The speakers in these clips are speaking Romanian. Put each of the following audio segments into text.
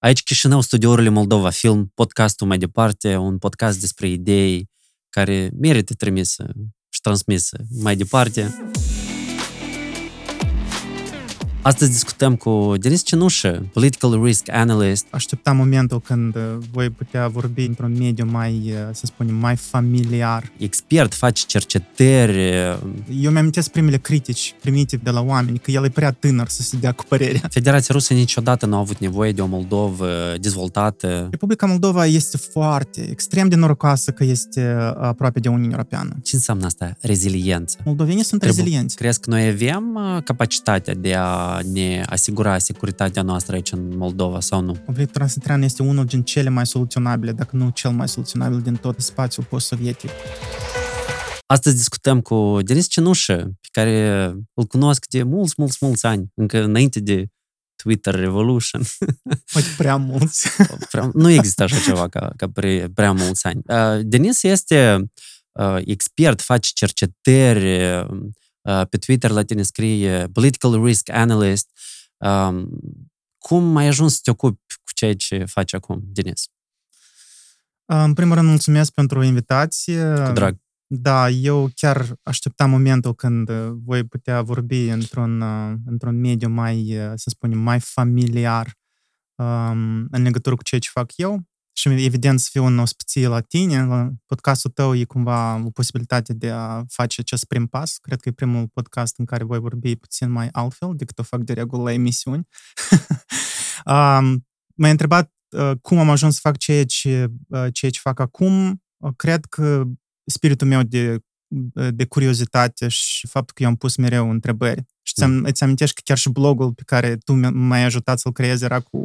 Aici Chișinău, studiourile Moldova Film, podcastul mai departe, un podcast despre idei care merită trimise și transmise mai departe. Astăzi discutăm cu Denis Cenușă, political risk analyst. Așteptam momentul când uh, voi putea vorbi într-un mediu mai, uh, să spunem, mai familiar. Expert, face cercetări. Eu mi-am primele critici primite de la oameni, că el e prea tânăr să se dea cu părerea. Federația Rusă niciodată nu a avut nevoie de o Moldovă dezvoltată. Republica Moldova este foarte, extrem de norocoasă că este uh, aproape de Uniunea Europeană. Ce înseamnă asta? Reziliență. Moldovenii sunt Trebuie, rezilienți. Crezi că noi avem capacitatea de a ne asigura securitatea noastră aici în Moldova sau nu? Conflictul transnistриan este unul din cele mai soluționabile, dacă nu cel mai soluționabil din tot spațiul post-sovietic. Astăzi discutăm cu Denis Cenușă, pe care îl cunosc de mulți, mulți, mulți ani, încă înainte de Twitter Revolution. Poate prea mulți. prea, nu există așa ceva ca, ca pre, prea mulți ani. Uh, Denis este uh, expert, face cercetări, Uh, pe Twitter la tine scrie Political Risk Analyst. Um, cum ai ajuns să te ocupi cu ceea ce faci acum, Denis? Uh, în primul rând, mulțumesc pentru invitație. Cu drag. Da, eu chiar așteptam momentul când uh, voi putea vorbi într-un, într-un mediu mai, să spunem, mai familiar um, în legătură cu ceea ce fac eu și evident să fiu în ospiție la tine. La podcastul tău e cumva o posibilitate de a face acest prim pas. Cred că e primul podcast în care voi vorbi puțin mai altfel decât o fac de regulă la emisiuni. um, m-ai întrebat uh, cum am ajuns să fac ceea ce, uh, ceea ce fac acum. Uh, cred că spiritul meu de, uh, de curiozitate și faptul că eu am pus mereu întrebări. Și mm. îți amintești că chiar și blogul pe care tu m-ai ajutat să-l creezi era cu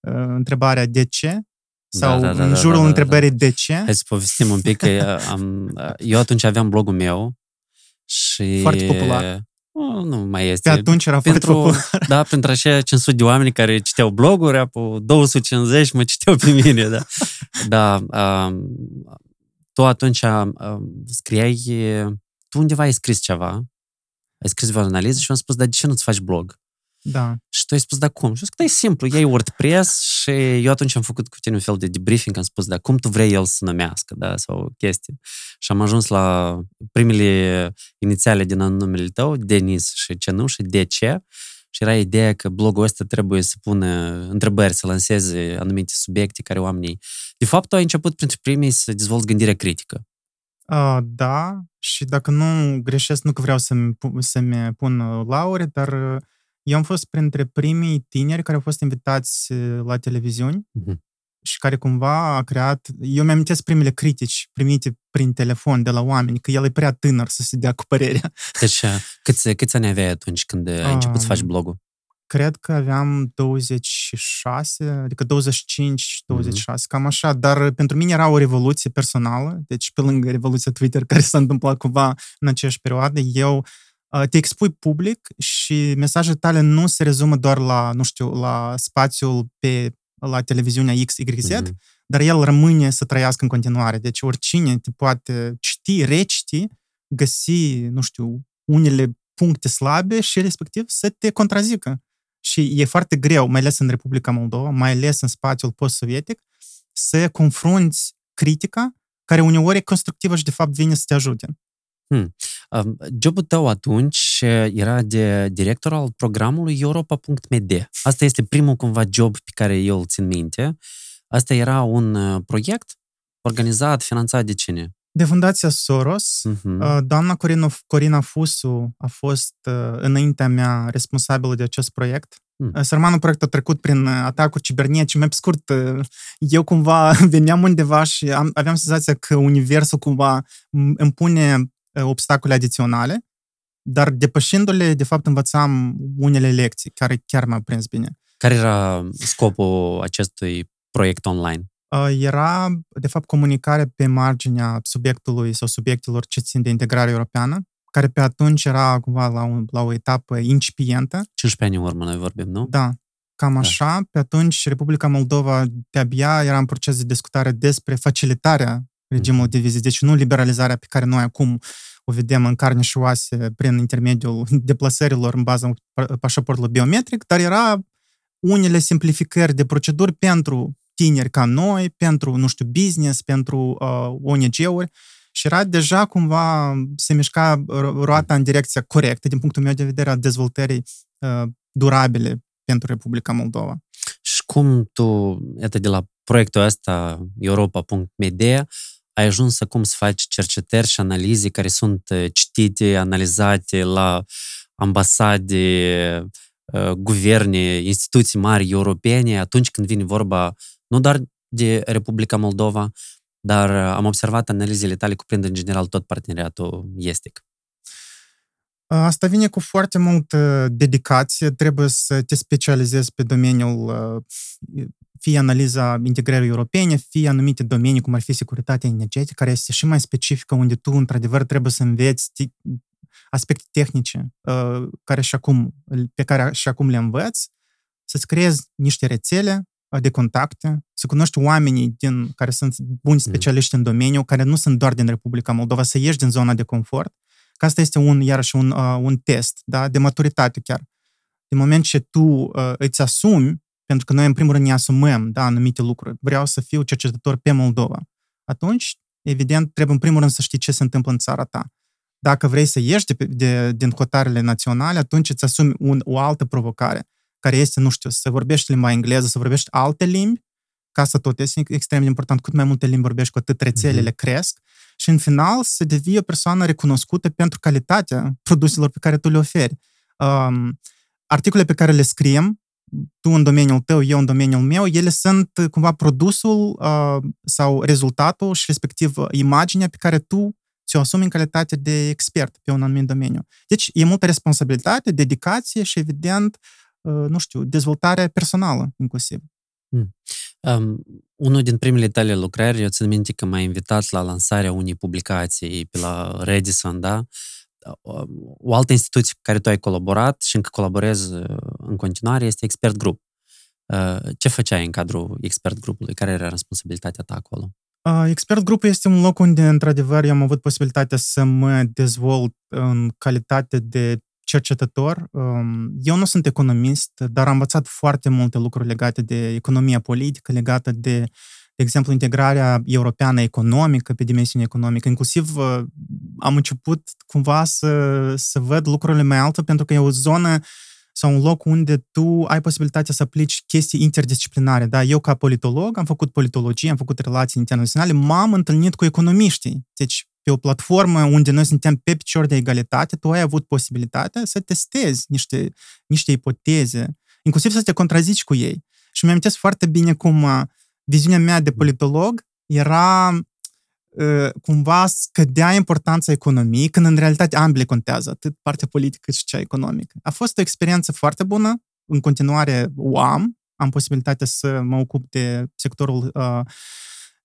uh, întrebarea de ce sau da, da, da, în jurul da, da, întrebării da. de ce? Hai să povestim un pic că am, eu atunci aveam blogul meu și... Foarte popular. Oh, nu mai este. Pe atunci era pentru, foarte popular. Da, pentru așa 500 de oameni care citeau bloguri, apoi 250 mă citeau pe mine, da. Da, um, tu atunci um, scriai, tu undeva ai scris ceva, ai scris o analiză și mi-am spus, dar de ce nu-ți faci blog? Da. Și tu ai spus, da cum? Și zic, da, e simplu, iei WordPress și eu atunci am făcut cu tine un fel de debriefing, am spus, da, cum tu vrei el să numească, da, sau chestii. Și am ajuns la primele inițiale din numele tău, Denis și Cenuș de ce? Și era ideea că blogul ăsta trebuie să pună întrebări, să lanseze anumite subiecte care oamenii... De fapt, tu ai început printre primii să dezvolți gândirea critică. Uh, da, și dacă nu greșesc, nu că vreau să-mi, să-mi pun laure, dar eu am fost printre primii tineri care au fost invitați uh, la televiziuni uh-huh. și care cumva a creat... Eu mi-am primele critici primite prin telefon de la oameni, că el e prea tânăr să se dea cu părerea. Deci, uh, câți, câți ani aveai atunci când ai început să faci blogul? Cred că aveam 26, adică 25-26, mm-hmm. cam așa, dar pentru mine era o revoluție personală, deci pe lângă revoluția Twitter care s-a întâmplat cumva în aceeași perioadă, eu uh, te expui public și mesajele tale nu se rezumă doar la, nu știu, la spațiul pe la televiziunea XYZ, mm-hmm. dar el rămâne să trăiască în continuare. Deci oricine te poate citi, reciti, găsi, nu știu, unele puncte slabe și respectiv să te contrazică. Și e foarte greu, mai ales în Republica Moldova, mai ales în spațiul post-sovietic, să confrunți critica care uneori e constructivă și de fapt vine să te ajute. Hmm. Jobul tău atunci era de director al programului Europa.md. Asta este primul cumva job pe care eu îl țin minte. Asta era un uh, proiect organizat, finanțat de cine? De Fundația Soros. Uh-huh. Doamna Corina, Corina Fusu a fost uh, înaintea mea responsabilă de acest proiect. Hmm. Sărmanul proiect a trecut prin atacuri cibernetice. Mai pe scurt, eu cumva veneam undeva și am, aveam senzația că universul cumva îmi pune obstacole adiționale, dar depășindu-le, de fapt, învățam unele lecții care chiar m-au prins bine. Care era scopul acestui proiect online? Era, de fapt, comunicare pe marginea subiectului sau subiectelor ce țin de integrare europeană, care pe atunci era cumva la, un, la o etapă incipientă. 15 ani în urmă noi vorbim, nu? Da, cam da. așa. Pe atunci Republica Moldova de-abia era în proces de discutare despre facilitarea regimul mm-hmm. de vizite, deci nu liberalizarea pe care noi acum o vedem în carne și oase prin intermediul deplasărilor în baza pașaportului biometric, dar era unele simplificări de proceduri pentru tineri ca noi, pentru, nu știu, business, pentru uh, ONG-uri și era deja cumva se mișca roata în direcția corectă din punctul meu de vedere a dezvoltării uh, durabile pentru Republica Moldova. Și cum tu, iată, de la proiectul ăsta Europa.media, ai ajuns să cum să faci cercetări și analize care sunt uh, citite, analizate la ambasade, uh, guverne, instituții mari europene, atunci când vine vorba nu doar de Republica Moldova, dar uh, am observat analizele tale cuprind în general tot parteneriatul estic. Asta vine cu foarte multă dedicație, trebuie să te specializezi pe domeniul fie analiza integrării europene, fie anumite domenii, cum ar fi securitatea energetică, care este și mai specifică, unde tu, într-adevăr, trebuie să înveți aspecte tehnice uh, care și acum, pe care și acum le învăț, să-ți creezi niște rețele uh, de contacte, să cunoști oamenii din, care sunt buni mm. specialiști mm. în domeniu, care nu sunt doar din Republica Moldova, să ieși din zona de confort, că asta este un, iarăși un, uh, un test da, de maturitate chiar. Din moment ce tu uh, îți asumi pentru că noi, în primul rând, ne asumăm da, anumite lucruri. Vreau să fiu cercetător pe Moldova. Atunci, evident, trebuie în primul rând să știi ce se întâmplă în țara ta. Dacă vrei să ieși de, de, din hotarele naționale, atunci îți asumi un, o altă provocare, care este, nu știu, să vorbești limba engleză, să vorbești alte limbi, ca să tot este extrem de important. Cât mai multe limbi vorbești, cu atât rețelele mm-hmm. cresc. Și, în final, să devii o persoană recunoscută pentru calitatea produselor pe care tu le oferi. Um, articole pe care le scriem tu în domeniul tău, eu în domeniul meu, ele sunt uh, cumva produsul uh, sau rezultatul și respectiv uh, imaginea pe care tu ți-o asumi în calitate de expert pe un anumit domeniu. Deci e multă responsabilitate, dedicație și, evident, uh, nu știu, dezvoltare personală inclusiv. Mm. Um, unul din primele tale lucrări, eu țin minte că m-ai invitat la lansarea unei publicații pe la Redison, da? o altă instituție cu care tu ai colaborat și încă colaborezi uh, în continuare este Expert Group. Uh, ce făceai în cadrul Expert Grupului? Care era responsabilitatea ta acolo? Uh, Expert Group este un loc unde, într-adevăr, eu am avut posibilitatea să mă dezvolt în calitate de cercetător. Um, eu nu sunt economist, dar am învățat foarte multe lucruri legate de economia politică, legată de de exemplu, integrarea europeană economică, pe dimensiune economică. Inclusiv uh, am început cumva să, să văd lucrurile mai alte, pentru că e o zonă sau un loc unde tu ai posibilitatea să aplici chestii interdisciplinare. Da? Eu, ca politolog, am făcut politologie, am făcut relații internaționale, m-am întâlnit cu economiștii. Deci, pe o platformă unde noi suntem pe picior de egalitate, tu ai avut posibilitatea să testezi niște, niște ipoteze, inclusiv să te contrazici cu ei. Și mi-am foarte bine cum uh, viziunea mea de politolog era cumva scădea importanța economiei, când în realitate ambele contează, atât partea politică și cea economică. A fost o experiență foarte bună, în continuare o am, am posibilitatea să mă ocup de sectorul uh,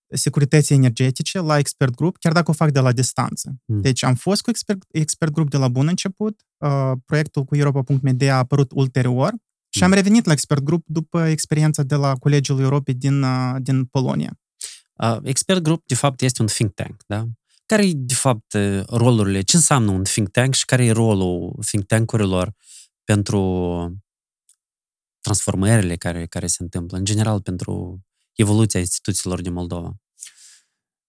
securității energetice la Expert Group, chiar dacă o fac de la distanță. Mm. Deci am fost cu Expert, Expert Group de la bun început, uh, proiectul cu Europa.media a apărut ulterior, și am mm. revenit la Expert Group după experiența de la Colegiul Europei din, uh, din Polonia. Uh, Expert Group, de fapt, este un think tank, da? Care e, de fapt, uh, rolurile? Ce înseamnă un think tank și care e rolul think tank-urilor pentru transformările care, care se întâmplă, în general, pentru evoluția instituțiilor din Moldova?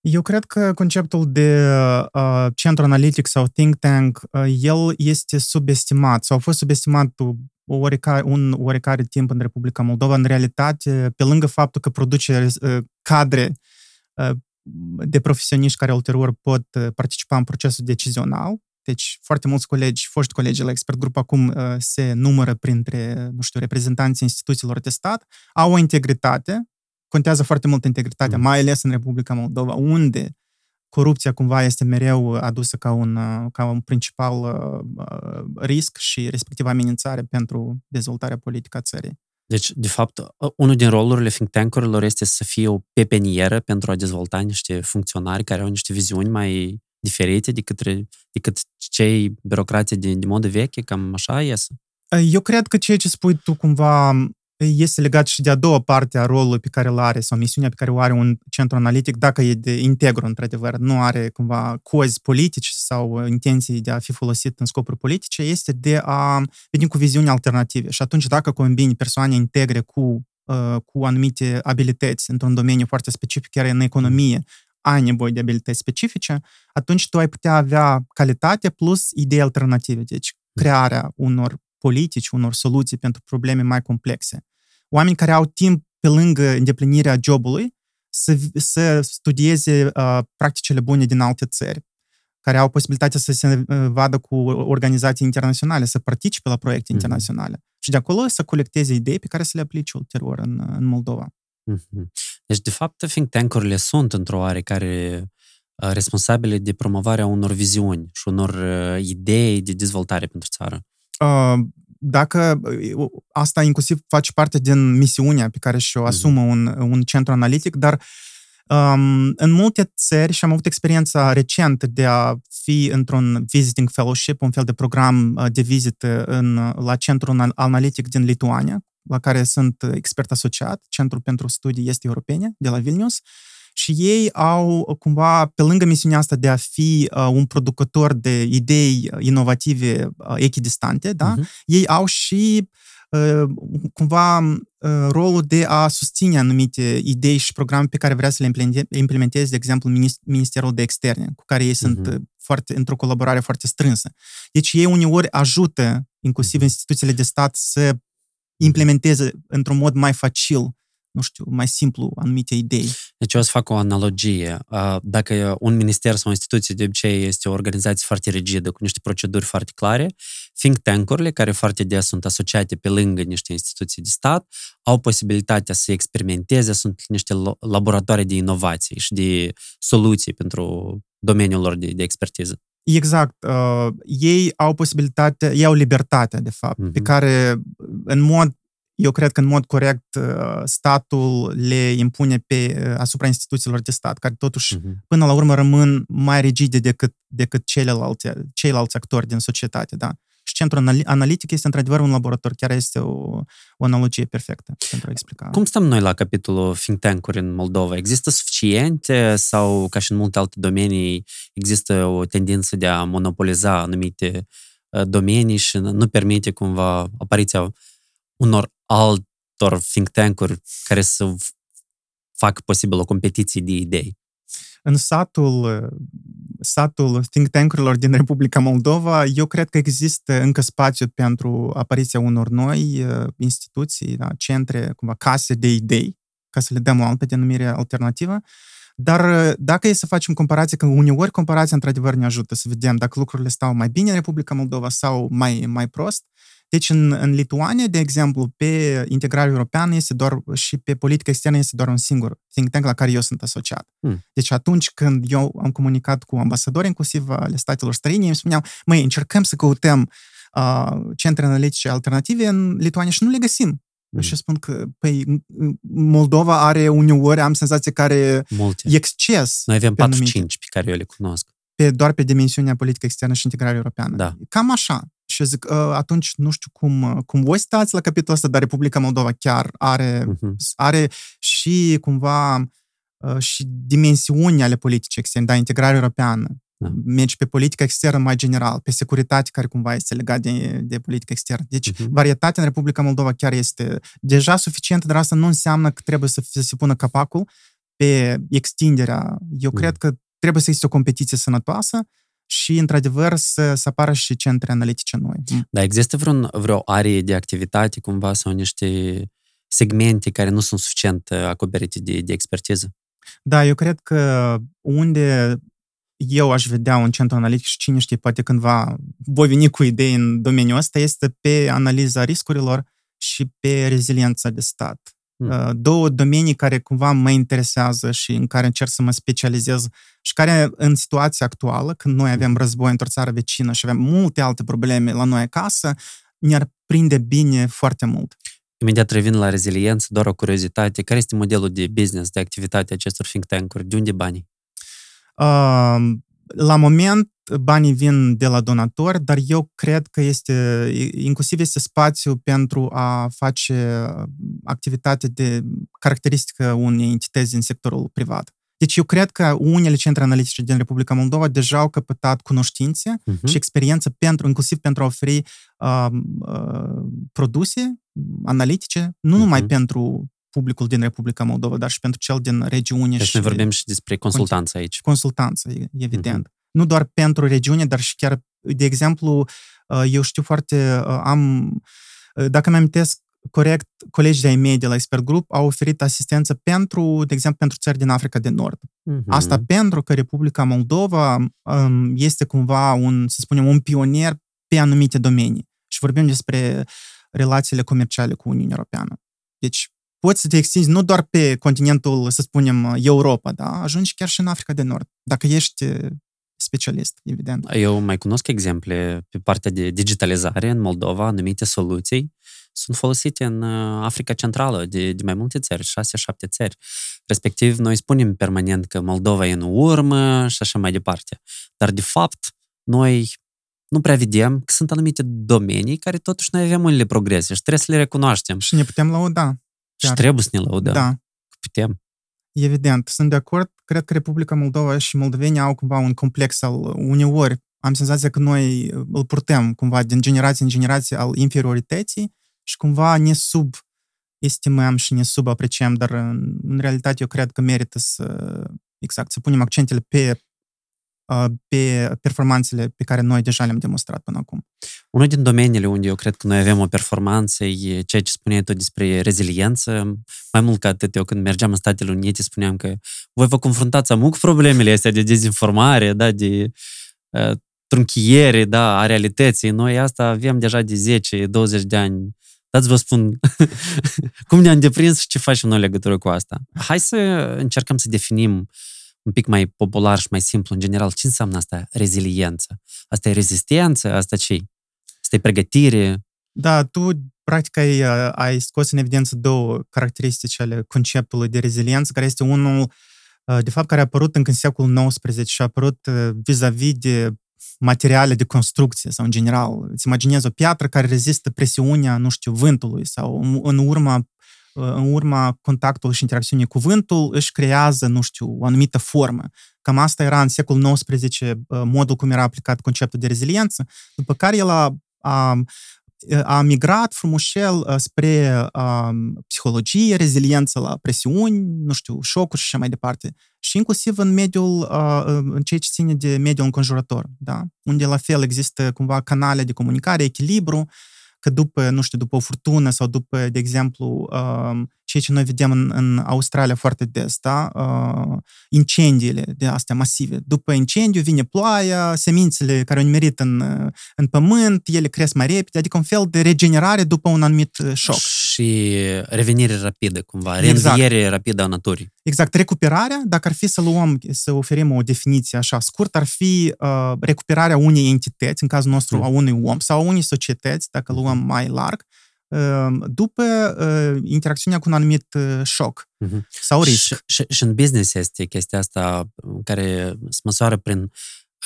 Eu cred că conceptul de uh, centru analitic sau think tank, uh, el este subestimat sau a fost subestimat oarecare, un oarecare timp în Republica Moldova. În realitate, pe lângă faptul că produce uh, cadre uh, de profesioniști care ulterior pot uh, participa în procesul decizional, deci foarte mulți colegi, foști colegi la Expert Group acum uh, se numără printre, nu știu, reprezentanții instituțiilor de stat, au o integritate, contează foarte mult integritatea, mm. mai ales în Republica Moldova, unde corupția cumva este mereu adusă ca un, ca un principal uh, risc și respectiv amenințare pentru dezvoltarea politică a țării. Deci, de fapt, unul din rolurile think tank-urilor este să fie o pepenieră pentru a dezvolta niște funcționari care au niște viziuni mai diferite decât, decât cei birocrații de, de modă veche, cam așa iese? Eu cred că ceea ce spui tu cumva este legat și de a doua parte a rolului pe care îl are sau misiunea pe care o are un centru analitic, dacă e de integru, într-adevăr, nu are cumva cozi politici sau intenții de a fi folosit în scopuri politice, este de a veni cu viziuni alternative. Și atunci, dacă combini persoane integre cu, uh, cu anumite abilități într-un domeniu foarte specific, chiar în economie, ai nevoie de abilități specifice, atunci tu ai putea avea calitate plus idei alternative. Deci, crearea unor politici, unor soluții pentru probleme mai complexe. Oameni care au timp pe lângă îndeplinirea jobului să, să studieze uh, practicile bune din alte țări, care au posibilitatea să se uh, vadă cu organizații internaționale, să participe la proiecte mm-hmm. internaționale și de acolo să colecteze idei pe care să le aplice ulterior în, în Moldova. Mm-hmm. Deci, de fapt, think tank-urile sunt într-o oarecare uh, responsabile de promovarea unor viziuni și unor uh, idei de dezvoltare pentru țară. Uh, dacă asta inclusiv face parte din misiunea pe care și-o mhm. asumă un, un centru analitic, dar um, în multe țări, și am avut experiența recentă de a fi într-un visiting fellowship, un fel de program uh, de vizită în, la centrul analitic din Lituania, la care sunt expert asociat, Centrul pentru Studii Este Europene de la Vilnius, uh, și ei au cumva, pe lângă misiunea asta de a fi uh, un producător de idei inovative uh, echidistante, da? Uh-huh. ei au și uh, cumva uh, rolul de a susține anumite idei și programe pe care vrea să le implementeze, de exemplu, Ministerul de Externe, cu care ei sunt uh-huh. foarte, într-o colaborare foarte strânsă. Deci ei uneori ajută inclusiv instituțiile de stat să implementeze într-un mod mai facil nu știu, mai simplu anumite idei. Deci o să fac o analogie. Dacă un minister sau o instituție de obicei este o organizație foarte rigidă, cu niște proceduri foarte clare, think tank-urile, care foarte des sunt asociate pe lângă niște instituții de stat, au posibilitatea să experimenteze, sunt niște laboratoare de inovație și de soluții pentru domeniul lor de, de expertiză. Exact. Uh, ei au posibilitatea, ei au libertatea, de fapt, uh-huh. pe mhm. care, în mod eu cred că în mod corect uh, statul le impune pe, uh, asupra instituțiilor de stat, care totuși uh-huh. până la urmă rămân mai rigide decât, decât celelalte, ceilalți actori din societate. Da? Și centrul analitic este într-adevăr un laborator, chiar este o, o analogie perfectă pentru a explica. Cum stăm noi la capitolul think tank-uri în Moldova? Există suficiente sau, ca și în multe alte domenii, există o tendință de a monopoliza anumite uh, domenii și nu permite cumva apariția unor altor think tank-uri care să facă posibil o competiție de idei? În satul, satul think tank-urilor din Republica Moldova, eu cred că există încă spațiu pentru apariția unor noi uh, instituții, da, centre, cumva case de idei, ca să le dăm o altă denumire alternativă. Dar uh, dacă e să facem comparație, că uneori comparația într-adevăr ne ajută să vedem dacă lucrurile stau mai bine în Republica Moldova sau mai, mai prost, deci în, în Lituania, de exemplu, pe integrare europeană este doar și pe politică externă este doar un singur think tank la care eu sunt asociat. Hmm. Deci atunci când eu am comunicat cu ambasadori, inclusiv ale statelor străine, ei îmi spuneau, măi, încercăm să căutăm uh, centre analitice alternative în Lituania și nu le găsim. Mm. Și spun că, păi, Moldova are uneori, am senzația care Multe. e exces. Noi avem 4-5 pe care eu le cunosc. Pe, doar pe dimensiunea politică externă și integrare europeană. Da. Cam așa. Și zic, ă, atunci nu știu cum, cum voi stați la capitolul ăsta, dar Republica Moldova chiar are, uh-huh. are și cumva ă, și dimensiuni ale politicii externe, da, integrare europeană. Da. Mergi pe politică externă mai general, pe securitate care cumva este legat de, de politică externă. Deci uh-huh. varietatea în Republica Moldova chiar este deja suficientă, dar asta nu înseamnă că trebuie să, să se pună capacul pe extinderea. Eu uh-huh. cred că trebuie să existe o competiție sănătoasă și, într-adevăr, să, să apară și centre analitice noi. Da, există vreun, vreo arie de activitate cumva sau niște segmente care nu sunt suficient uh, acoperite de, de expertiză? Da, eu cred că unde eu aș vedea un centru analitic și cine știe, poate cândva voi veni cu idei în domeniul ăsta, este pe analiza riscurilor și pe reziliența de stat. Hmm. Două domenii care cumva mă interesează și în care încerc să mă specializez și care în situația actuală, când noi avem război într-o țară vecină și avem multe alte probleme la noi acasă, ne-ar prinde bine foarte mult. Imediat revin la reziliență, doar o curiozitate. Care este modelul de business, de activitate acestor think tank-uri? De unde banii? Uh, la moment banii vin de la donatori, dar eu cred că este, inclusiv este spațiu pentru a face activitate de caracteristică unei entități din sectorul privat. Deci eu cred că unele centre analitice din Republica Moldova deja au căpătat cunoștințe uh-huh. și experiență pentru, inclusiv pentru a oferi uh, uh, produse analitice, nu uh-huh. numai pentru publicul din Republica Moldova, dar și pentru cel din regiune. Deci și ne vorbim și despre consultanță aici. Consultanță, evident. Uh-huh. Nu doar pentru regiune, dar și chiar, de exemplu, eu știu foarte, am, dacă mi amintesc corect, colegii de-ai mei de la Expert Group au oferit asistență pentru, de exemplu, pentru țări din Africa de Nord. Uh-huh. Asta pentru că Republica Moldova este cumva un, să spunem, un pionier pe anumite domenii. Și vorbim despre relațiile comerciale cu Uniunea Europeană. Deci, poți să te extinzi nu doar pe continentul, să spunem, Europa, da? Ajungi chiar și în Africa de Nord, dacă ești specialist, evident. Eu mai cunosc exemple pe partea de digitalizare în Moldova, anumite soluții sunt folosite în uh, Africa Centrală de, de mai multe țări, 6-7 țări. Respectiv, noi spunem permanent că Moldova e în urmă și așa mai departe. Dar, de fapt, noi nu prea vedem că sunt anumite domenii care totuși noi avem unele progrese și trebuie să le recunoaștem. Și ne putem lauda. Chiar. Și trebuie să ne laudăm. Da. Putem. Evident, sunt de acord. Cred că Republica Moldova și moldovenii au cumva un complex al uneori am senzația că noi îl purtăm cumva din generație în generație al inferiorității și cumva ne subestimăm și ne subapreciem, dar în, în realitate eu cred că merită să, exact, să punem accentele pe pe performanțele pe care noi deja le-am demonstrat până acum. Unul din domeniile unde eu cred că noi avem o performanță e ceea ce spuneai tu despre reziliență. Mai mult ca atât, eu când mergeam în Statele Unite spuneam că voi vă confruntați amu cu problemele astea de dezinformare, da, de uh, trunchiere, da, a realității. Noi asta avem deja de 10-20 de ani Dați vă spun cum ne-am deprins și ce facem noi legătură cu asta. Hai să încercăm să definim un pic mai popular și mai simplu, în general, ce înseamnă asta reziliență? Asta e rezistență? Asta ce Asta e pregătire? Da, tu practic ai, ai scos în evidență două caracteristici ale conceptului de reziliență, care este unul, de fapt, care a apărut încă în secolul XIX și a apărut vis-a-vis de materiale de construcție sau în general. Îți imaginezi o piatră care rezistă presiunea, nu știu, vântului sau în urma în urma contactului și interacțiunii cu vântul își creează, nu știu, o anumită formă. Cam asta era în secolul XIX modul cum era aplicat conceptul de reziliență, după care el a, a a migrat frumușel spre a, psihologie, reziliență la presiuni, nu știu, șocuri și așa mai departe. Și inclusiv în mediul, a, în ceea ce ține de mediul înconjurător, da? unde la fel există cumva canale de comunicare, echilibru, că după, nu știu, după o furtună sau după, de exemplu, uh, ceea ce noi vedem în, în Australia foarte des, da? Uh, incendiile de astea masive. După incendiu vine ploaia, semințele care au nimerit în, în pământ, ele cresc mai repede, adică un fel de regenerare după un anumit șoc. Și revenire rapidă, cumva, exact. reînviere rapidă a naturii. Exact. Recuperarea, dacă ar fi să luăm, să oferim o definiție așa scurt, ar fi uh, recuperarea unei entități, în cazul nostru mm. a unui om, sau a unei societăți, dacă luăm mai larg, uh, după uh, interacțiunea cu un anumit uh, șoc mm-hmm. sau risc. Și, și, și în business este chestia asta care se măsoară prin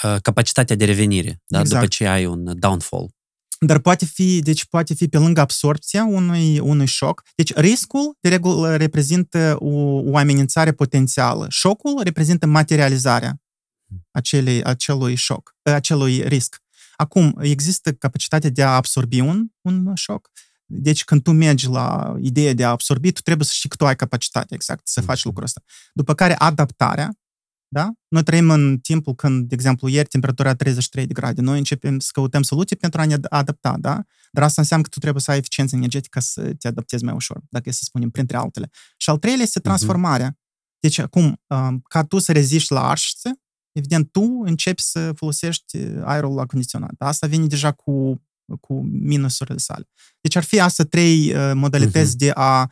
uh, capacitatea de revenire, da? exact. după ce ai un downfall. Dar poate fi, deci poate fi pe lângă absorpția unui, unui șoc. Deci riscul de regulă reprezintă o, o amenințare potențială. Șocul reprezintă materializarea acelei, acelui șoc, acelui risc. Acum, există capacitatea de a absorbi un, un șoc. Deci când tu mergi la ideea de a absorbi, tu trebuie să știi că tu ai capacitate exact să faci lucrul ăsta. După care adaptarea, da? Noi trăim în timpul când, de exemplu, ieri temperatura 33 de grade. Noi începem să căutăm soluții pentru a ne adapta, da? Dar asta înseamnă că tu trebuie să ai eficiență energetică să te adaptezi mai ușor, dacă e să spunem, printre altele. Și al treilea este mhm. transformarea. Deci, acum, um, ca tu să reziști la arșiță, evident, tu începi să folosești aerul acondiționat. Asta vine deja cu cu minusurile sale. Deci ar fi astea trei uh, modalități uh-huh. de, a,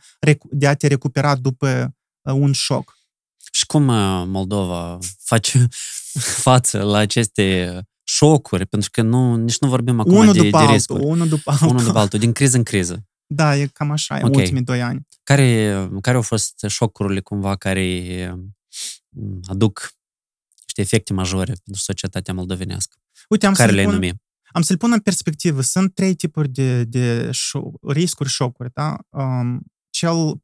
de a te recupera după uh, un șoc. Și cum uh, Moldova face față la aceste șocuri? Pentru că nu, nici nu vorbim acum unul de, după de altul, riscuri. Unul după altul. Unul după altul, din criză în criză. Da, e cam așa, okay. în ultimii doi ani. Care, care au fost șocurile cumva care mm, aduc niște efecte majore pentru societatea moldovenească. Uite, am care să-l le-ai pun, numi? am să-l pun în perspectivă. Sunt trei tipuri de, de șo- riscuri, șocuri. Da? Um, cel um,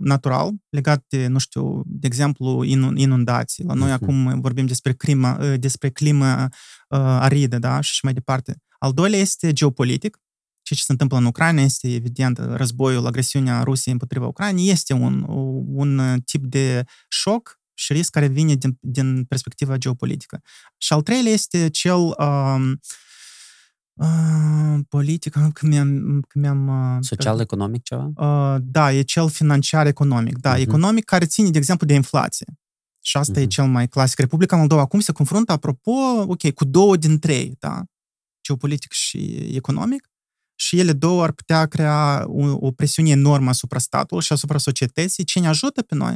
natural, legat de, nu știu, de exemplu, inu- inundații. La noi Mhm. acum vorbim despre, clima, uh, despre climă uh, aridă da? și așa mai departe. Al doilea este geopolitic. Ceea ce se întâmplă în Ucraina este, evident, războiul, agresiunea Rusiei împotriva Ucrainei este un, un tip de șoc și risc care vine din, din perspectiva geopolitică. Și al treilea este cel um, uh, politic, că mi-am... Că mi-am uh, Social-economic ceva? Uh, da, e cel financiar-economic. Da, Mhm. economic care ține, de exemplu, de inflație. Și asta e Mhm. cel mai clasic. Republica Moldova acum se confruntă, apropo, ok, cu două din trei, da? Geopolitic și economic. Și ele două ar putea crea o, o presiune enormă asupra statului și asupra societății. Ce ne ajută pe noi?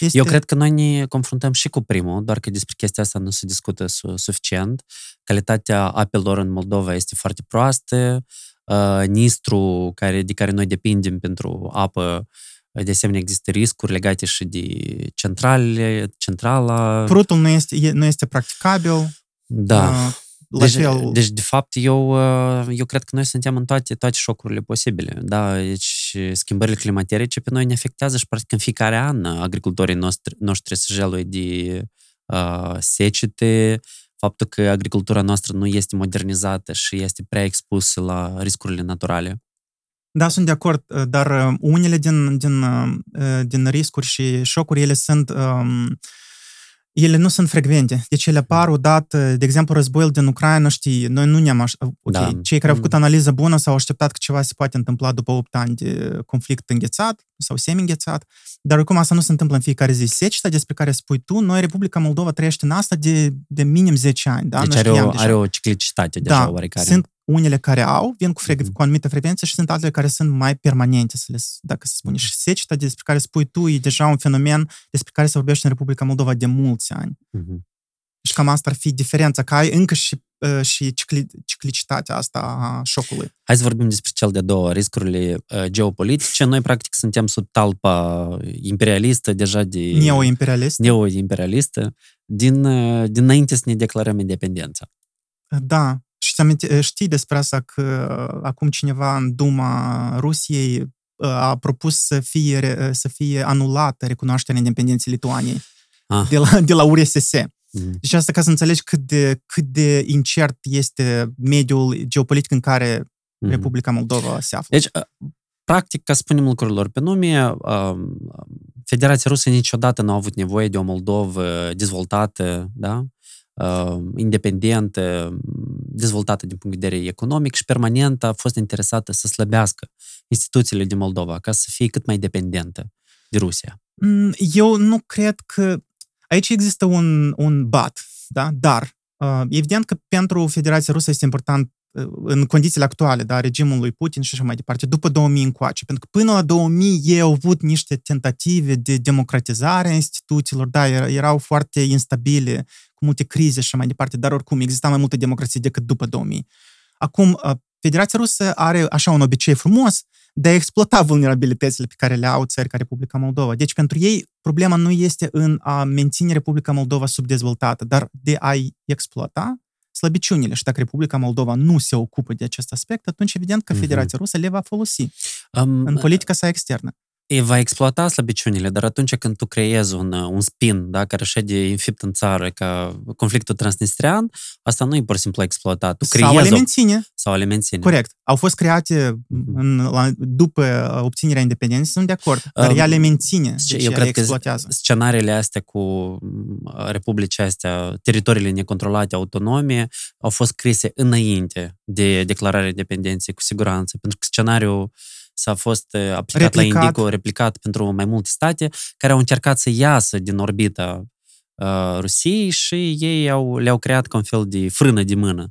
Este... Eu cred că noi ne confruntăm și cu primul, doar că despre chestia asta nu se discută su- suficient. Calitatea apelor în Moldova este foarte proastă. Uh, Nistru, care, de care noi depindem pentru apă, de asemenea există riscuri legate și de centrale, centrala. Prutul nu este, e- nu este practicabil. Da. Uh, la Deci, fel, deci, de fapt, eu, uh, eu cred că noi suntem în toate, toate șocurile posibile. Da, deci schimbările climaterice pe noi ne afectează și practic în fiecare an agricultorii noștri, noștri se jelui de uh, secete, faptul că agricultura noastră nu este modernizată și este prea expusă la riscurile naturale. Da, sunt de acord, uh, dar uh, unele din, din, uh, din riscuri și șocuri, ele sunt um, ele nu sunt frecvente. Deci ele apar odată, de exemplu, războiul din Ucraina, știi, noi nu ne-am aș... Ok, Da. cei care au făcut analiză bună s-au așteptat că ceva se poate întâmpla după 8 ani de conflict înghețat sau semi-înghețat, dar oricum asta nu se întâmplă în fiecare zi. Seceta despre care spui tu, noi, Republica Moldova, trăiește în asta de, de minim 10 ani. Da? deci Noi are știam o, deja. are o ciclicitate deja da, oarecare. sunt unele care au, vin cu, fre- Mhm. cu anumită frecvență și sunt altele care sunt mai permanente, să le, dacă se spune. Și seceta despre care spui tu e deja un fenomen despre care se vorbește în Republica Moldova de mulți ani. Mhm. Și cam asta ar fi diferența, că ai încă și, uh, și cicli, ciclicitatea asta a șocului. Hai să vorbim despre cel de două, riscurile uh, geopolitice. Noi, practic, suntem sub talpa imperialistă, deja de... Neo-imperialist. Neo-imperialistă, din, uh, dinainte să ne declarăm independența. Da. Și ți aminte, știi despre asta că uh, acum cineva în Duma Rusiei uh, a propus să fie, re- să fie anulată recunoașterea independenței Lituaniei Ah. de la, de la URSS. Mhm. Deci asta ca să înțelegi cât de, cât de incert este mediul geopolitic în care Mhm. Republica Moldova se află. Deci, uh, practic, ca să spunem lucrurilor pe nume, um, Federația Rusă niciodată nu a avut nevoie de o Moldovă dezvoltată, da? Um, independentă, dezvoltată din punct de vedere economic și permanent a fost interesată să slăbească instituțiile din Moldova ca să fie cât mai dependentă de Rusia. Mm, Eu nu cred că... Aici există un, un bat, da? dar uh, evident că pentru Federația Rusă este important uh, în condițiile actuale, da, regimul lui Putin și așa mai departe, după 2000 încoace, pentru că până la 2000 ei au avut niște tentative de democratizare a instituțiilor, da, era- erau foarte instabile, cu multe crize și așa mai departe, dar oricum exista mai multă democrație decât după 2000. Acum, uh, Federația Rusă are așa un obicei frumos de a exploata vulnerabilitățile pe care le au țări ca Republica Moldova. Deci pentru ei problema nu este în a menține Republica Moldova subdezvoltată, dar de a-i exploata slăbiciunile. Și dacă Republica Moldova nu se ocupă de acest aspect, atunci evident că Mhm. Federația Rusă le va folosi Um, în politica sa externă. E va exploata slăbiciunile, dar atunci când tu creezi un, uh, un spin da, care șede infipt în țară ca conflictul transnistrian, asta nu e pur și simplu exploatat. Tu Sau creezi le o- menține. sau le menține. Corect. Au fost create Mhm. în, la, după uh, obținerea independenței, sunt de acord, dar Um, ea le menține, ce- deci eu ea cred le că exploatează. Scenariile astea cu m, republicii astea, teritoriile necontrolate, autonome, au fost scrise înainte de declararea independenței, cu siguranță, pentru că scenariul s-a fost uh, aplicat Replicat. la Indico, replicat pentru mai multe state care au încercat să iasă din orbita uh, Rusiei și ei au, le-au creat ca un fel de frână de mână.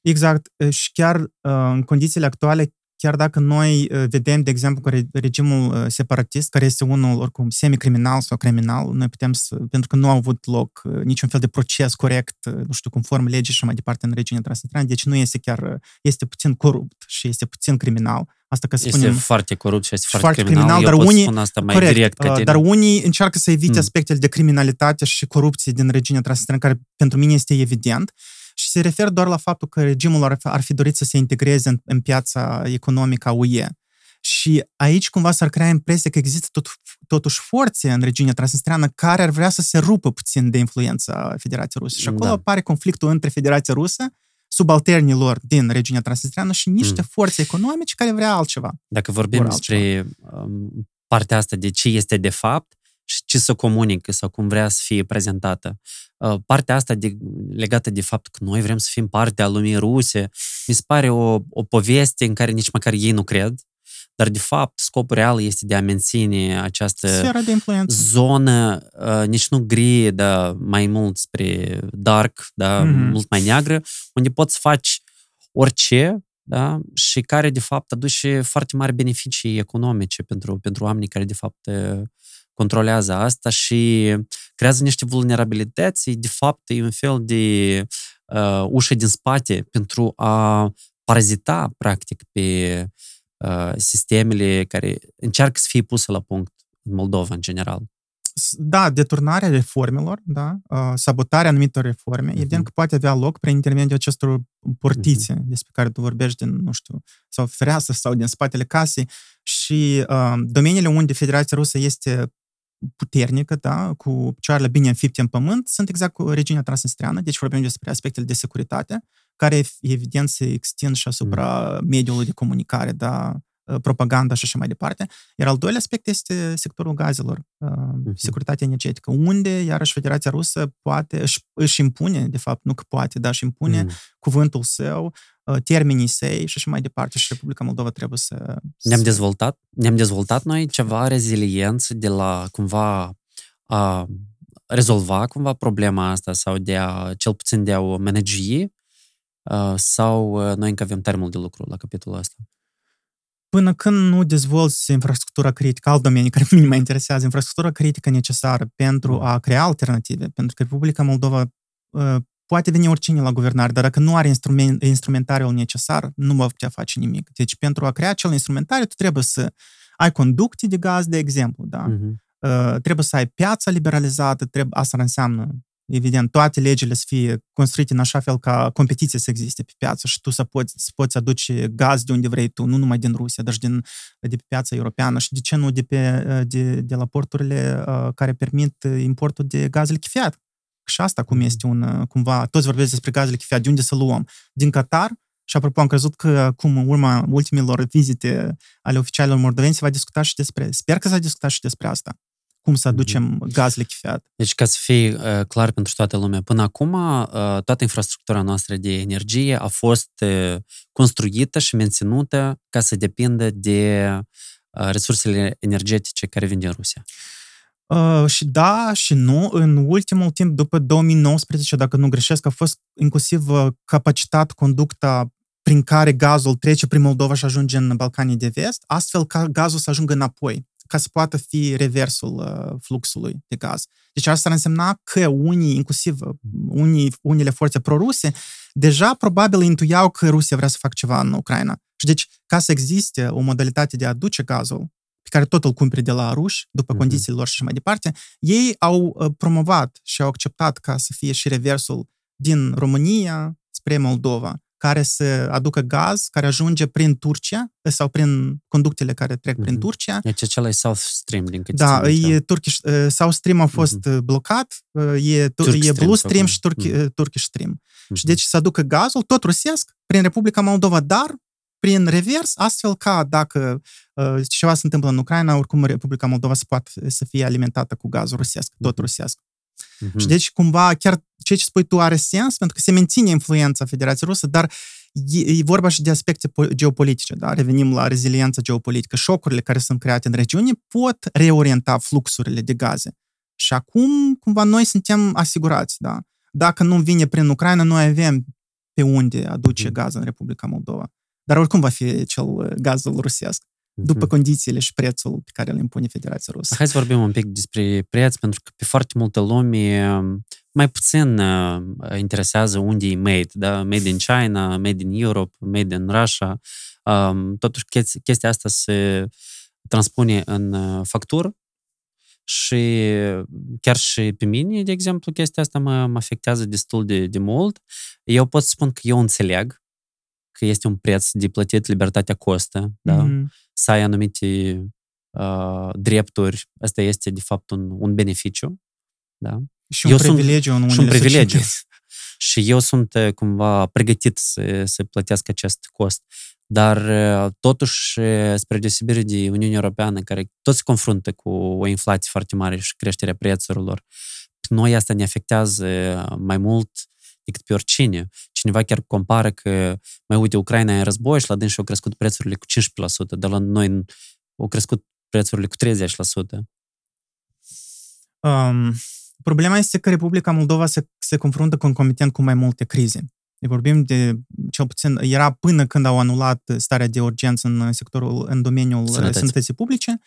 Exact. Și chiar uh, în condițiile actuale, chiar dacă noi uh, vedem, de exemplu, că regimul uh, separatist, care este unul oricum semi-criminal sau criminal, noi putem să, pentru că nu au avut loc uh, niciun fel de proces corect, nu știu, conform legii și mai departe în regiunea transnistreană, deci nu este chiar, este puțin corupt și este puțin criminal. Asta că este spunem, foarte corupt și este foarte, foarte criminal, criminal dar unii, spun asta mai corect, direct ca tine. Dar unii încearcă să evite mm. aspectele de criminalitate și corupție din regiunea transnistreană, care pentru mine este evident și se referă doar la faptul că regimul ar, ar fi dorit să se integreze în, în piața economică a UE. Și aici cumva s-ar crea impresia că există tot, totuși forțe în regiunea transnistreană care ar vrea să se rupă puțin de influența Federației Ruse. Și acolo da. apare conflictul între Federația Rusă, subalternilor din regiunea transnistreană și niște mm. forțe economice care vrea altceva. Dacă vorbim despre um, partea asta de ce este de fapt, și ce să comunică sau cum vrea să fie prezentată. Uh, partea asta de, legată de fapt că noi vrem să fim parte a lumii ruse, mi se pare o, o poveste în care nici măcar ei nu cred, dar de fapt scopul real este de a menține această de zonă uh, nici nu gri, dar mai mult spre dark, da, mm-hmm. mult mai neagră, unde poți să faci orice da? și care de fapt aduce foarte mari beneficii economice pentru, pentru oamenii care de fapt controlează asta și creează niște vulnerabilități. De fapt, e un fel de uh, ușă din spate pentru a parazita, practic, pe uh, sistemele care încearcă să fie puse la punct în Moldova, în general. Da, deturnarea reformelor, da, uh, sabotarea anumitor reforme, uh-huh. evident că poate avea loc prin intermediul acestor portițe uh-huh. despre care tu vorbești din, nu știu, sau fereastră sau din spatele casei și uh, domeniile unde Federația Rusă este puternică, da, cu picioarele bine înfipte în pământ, sunt exact cu regiunea transnistreană, deci vorbim despre aspectele de securitate, care evident se extind și asupra mm. mediului de comunicare, da, Uh, propaganda și așa mai departe. Iar al doilea aspect este sectorul gazelor, uh-huh. securitatea energetică, unde, iarăși, Federația Rusă poate, își, își impune, de fapt, nu că poate, dar își impune uh-huh. cuvântul său, uh, termenii săi și așa mai departe. Și Republica Moldova trebuie să... Ne-am să... dezvoltat, ne-am dezvoltat noi ceva reziliență de la, cumva, a rezolva, cumva, problema asta sau de a, cel puțin de a o managi uh, sau noi încă avem termenul de lucru la capitolul ăsta? până când nu dezvolți infrastructura critică, alt domeniu care mine mă interesează, infrastructura critică necesară pentru a crea alternative, pentru că Republica Moldova uh, poate veni oricine la guvernare, dar dacă nu are instrument, instrumentariul necesar, nu va putea face nimic. Deci pentru a crea acel instrumentariu, tu trebuie să ai conducte de gaz, de exemplu, da? Uh-huh. Uh, trebuie să ai piața liberalizată, trebuie, asta înseamnă evident, toate legile să fie construite în așa fel ca competiție să existe pe piață și tu să poți, să poți aduce gaz de unde vrei tu, nu numai din Rusia, dar și din, de pe piața europeană și de ce nu de, pe, de, de la porturile uh, care permit importul de gaz lichefiat. Și asta cum este un, cumva, toți vorbesc despre gaz lichefiat, de unde să luăm? Din Qatar, și apropo, am crezut că acum, în urma ultimilor vizite ale oficialilor moldoveni, se va discuta și despre, sper că s-a discutat și despre asta cum să aducem mm-hmm. gaz lichefiat. Deci, ca să fie uh, clar pentru toată lumea, până acum uh, toată infrastructura noastră de energie a fost uh, construită și menținută ca să depindă de uh, resursele energetice care vin din Rusia. Uh, și da și nu. În ultimul timp, după 2019, dacă nu greșesc, a fost inclusiv uh, capacitat conducta prin care gazul trece prin Moldova și ajunge în Balcanii de Vest, astfel ca gazul să ajungă înapoi ca să poată fi reversul uh, fluxului de gaz. Deci asta ar însemna că unii, inclusiv uh, unii, unele forțe proruse, deja probabil intuiau că Rusia vrea să facă ceva în Ucraina. Și deci, ca să existe o modalitate de a aduce gazul, pe care tot îl cumpere de la ruși, după mm-hmm. condițiile lor și așa mai departe, ei au uh, promovat și au acceptat ca să fie și reversul din România spre Moldova care să aducă gaz, care ajunge prin Turcia sau prin conductele care trec mm-hmm. prin mhm. Turcia. Deci acela e South Stream, din câte Da, e Turkish, uh, South Stream a fost mm-hmm. blocat, uh, e, Turk e Blue Stream și Turk, mm-hmm. Turkish Stream. Mm-hmm. Și deci să aducă gazul, tot rusesc, prin Republica Moldova, dar prin revers, astfel ca dacă uh, ceva se întâmplă în Ucraina, oricum Republica Moldova să poată să fie alimentată cu gazul rusesc, tot mm-hmm. rusesc. Mm-hmm. Și deci, cumva, chiar ceea ce spui tu are sens, pentru că se menține influența Federației Rusă, dar e, e vorba și de aspecte geopolitice, da? Revenim la reziliența geopolitică. Șocurile care sunt create în regiune pot reorienta fluxurile de gaze. Și acum, cumva, noi suntem asigurați, da? Dacă nu vine prin Ucraina, noi avem pe unde aduce mm-hmm. gaz în Republica Moldova. Dar oricum va fi cel uh, gazul rusesc, după Mhm. condițiile și prețul pe care le impune Federația Rusă. Hai să vorbim un pic despre preț, pentru că pe foarte multă lume mai puțin uh, interesează unde e made, da? Made in China, made in Europe, made in Russia. Um, totuși, chesti- chestia asta se transpune în uh, factură și chiar și pe mine, de exemplu, chestia asta mă, mă afectează destul de, de mult. Eu pot să spun că eu înțeleg că este un preț de plătit, libertatea costă, da? Mhm. să ai anumite uh, drepturi, asta este de fapt un, un beneficiu, da? Și un Eu sunt- privilegiu în și un unele privilegiu. societăți. Și eu sunt uh, cumva pregătit să, să plătesc acest cost. Dar uh, totuși, uh, spre deosebire de Uniunea Europeană, care tot se confruntă cu o inflație foarte mare și creșterea prețurilor, pe noi asta ne afectează mai mult decât pe oricine. Cineva chiar compară că, mai uite, Ucraina e în război și la dânsi au crescut prețurile cu 15%, dar la noi au crescut prețurile cu 30%. Um, problema este că Republica Moldova se, se confruntă concomitent cu mai multe crize. Ne vorbim de, cel puțin, era până când au anulat starea de urgență în sectorul, în domeniul Sănătății. sănătății, sănătății publice,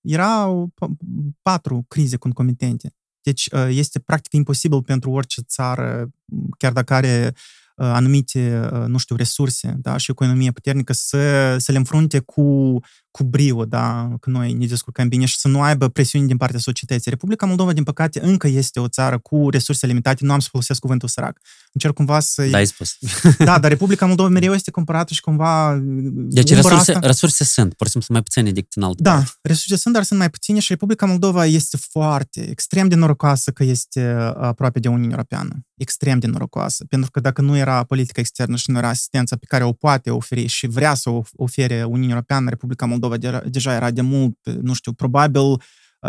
erau p- patru crize concomitente. Deci uh, este practic imposibil pentru orice țară, chiar dacă are uh, anumite, uh, nu știu, resurse da, și o economie puternică, să, să le înfrunte cu, cu brio, da, că noi ne descurcăm bine și să nu aibă presiuni din partea societății. Republica Moldova, din păcate, încă este o țară cu resurse limitate, nu am să folosesc cuvântul sărac. Încerc cumva să... Da, ai spus. da, dar Republica Moldova mereu este comparată și cumva... Deci umbra resurse, asta- resurse sunt, pur și simplu mai puține decât în altă da, parte. resurse sunt, dar sunt mai puține și Republica Moldova este foarte, extrem de norocoasă că este uh, aproape de Uniunea Europeană. Extrem de norocoasă. Pentru că dacă nu era politica externă și nu era asistența pe care o poate oferi și vrea să o ofere Uniunea Europeană, Republica Moldova de- deja era de mult, nu știu, probabil uh,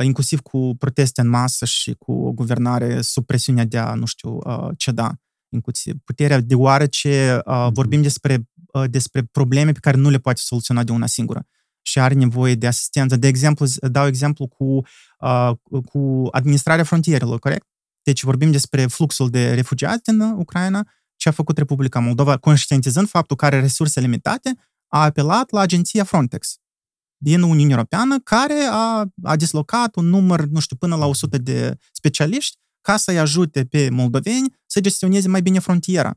inclusiv cu proteste în masă și cu o guvernare sub presiunea de a, nu știu, uh, ceda inclusiv puterea, deoarece uh, Mhm. vorbim despre, uh, despre probleme pe care nu le poate soluționa de una singură și are nevoie de asistență. De exemplu, z- dau exemplu cu, uh, cu administrarea frontierelor, corect? Deci vorbim despre fluxul de refugiați din uh, Ucraina, ce a făcut Republica Moldova, conștientizând faptul că are resurse limitate, a apelat la agenția Frontex din Uniunea Europeană, care a, a dislocat un număr, nu știu, până la 100 de specialiști ca să-i ajute pe moldoveni să gestioneze mai bine frontiera.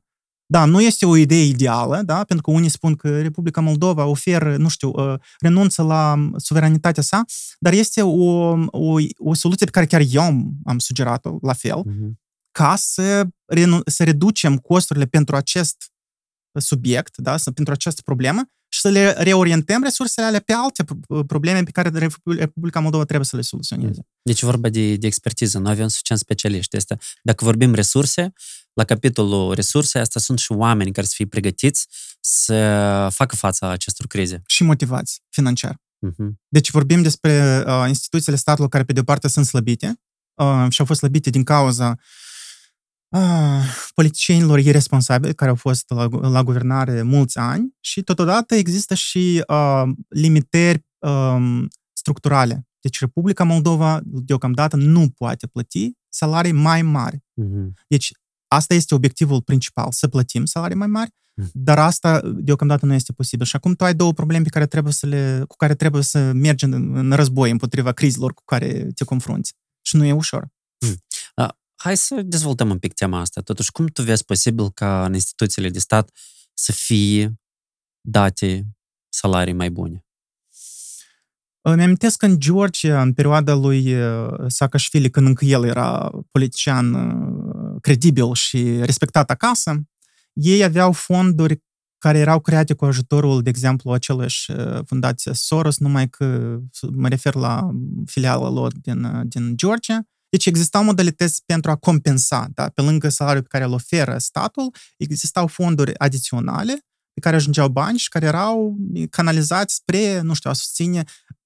Da, nu este o idee ideală, da, pentru că unii spun că Republica Moldova oferă, nu știu, uh, renunță la suveranitatea sa, dar este o, o, o soluție pe care chiar eu am, am sugerat-o la fel, Mhm. ca să, renu- să reducem costurile pentru acest subiect, da, să, pentru această problemă și să le reorientăm resursele alea pe alte pro- probleme pe care Repu- Republica Moldova trebuie să le soluționeze. Deci e vorba de, de expertiză, nu avem suficient specialiști. Este, dacă vorbim resurse, la capitolul resurse, asta sunt și oameni care să fie pregătiți să facă fața acestor crize. Și motivați financiar. Mhm. Deci vorbim despre uh, instituțiile statului care, pe de o parte, sunt slăbite uh, și au fost slăbite din cauza uh, politicienilor irresponsabili care au fost la, la guvernare mulți ani și, totodată, există și uh, limitări um, structurale. Deci Republica Moldova, deocamdată, nu poate plăti salarii mai mari. Mhm. Deci asta este obiectivul principal, să plătim salarii mai mari, Mm. dar asta deocamdată nu este posibil. Și acum tu ai două probleme pe care trebuie să le, cu care trebuie să mergi în, în război împotriva crizelor cu care te confrunți. Și nu e ușor. Hai să dezvoltăm un pic tema asta. Totuși, cum tu vezi posibil ca în instituțiile de stat să fie date salarii mai bune? Îmi amintesc că în Georgia, în perioada lui uh, Saakashvili, când încă el era politician uh, credibil și respectat acasă, ei aveau fonduri care erau create cu ajutorul, de exemplu, același uh, fundație Soros, numai că mă refer la filiala lor din, uh, din Georgia. Deci existau modalități pentru a compensa, da? pe lângă salariul pe care îl oferă statul, existau fonduri adiționale pe care ajungeau bani și care erau canalizați spre, nu știu, a susține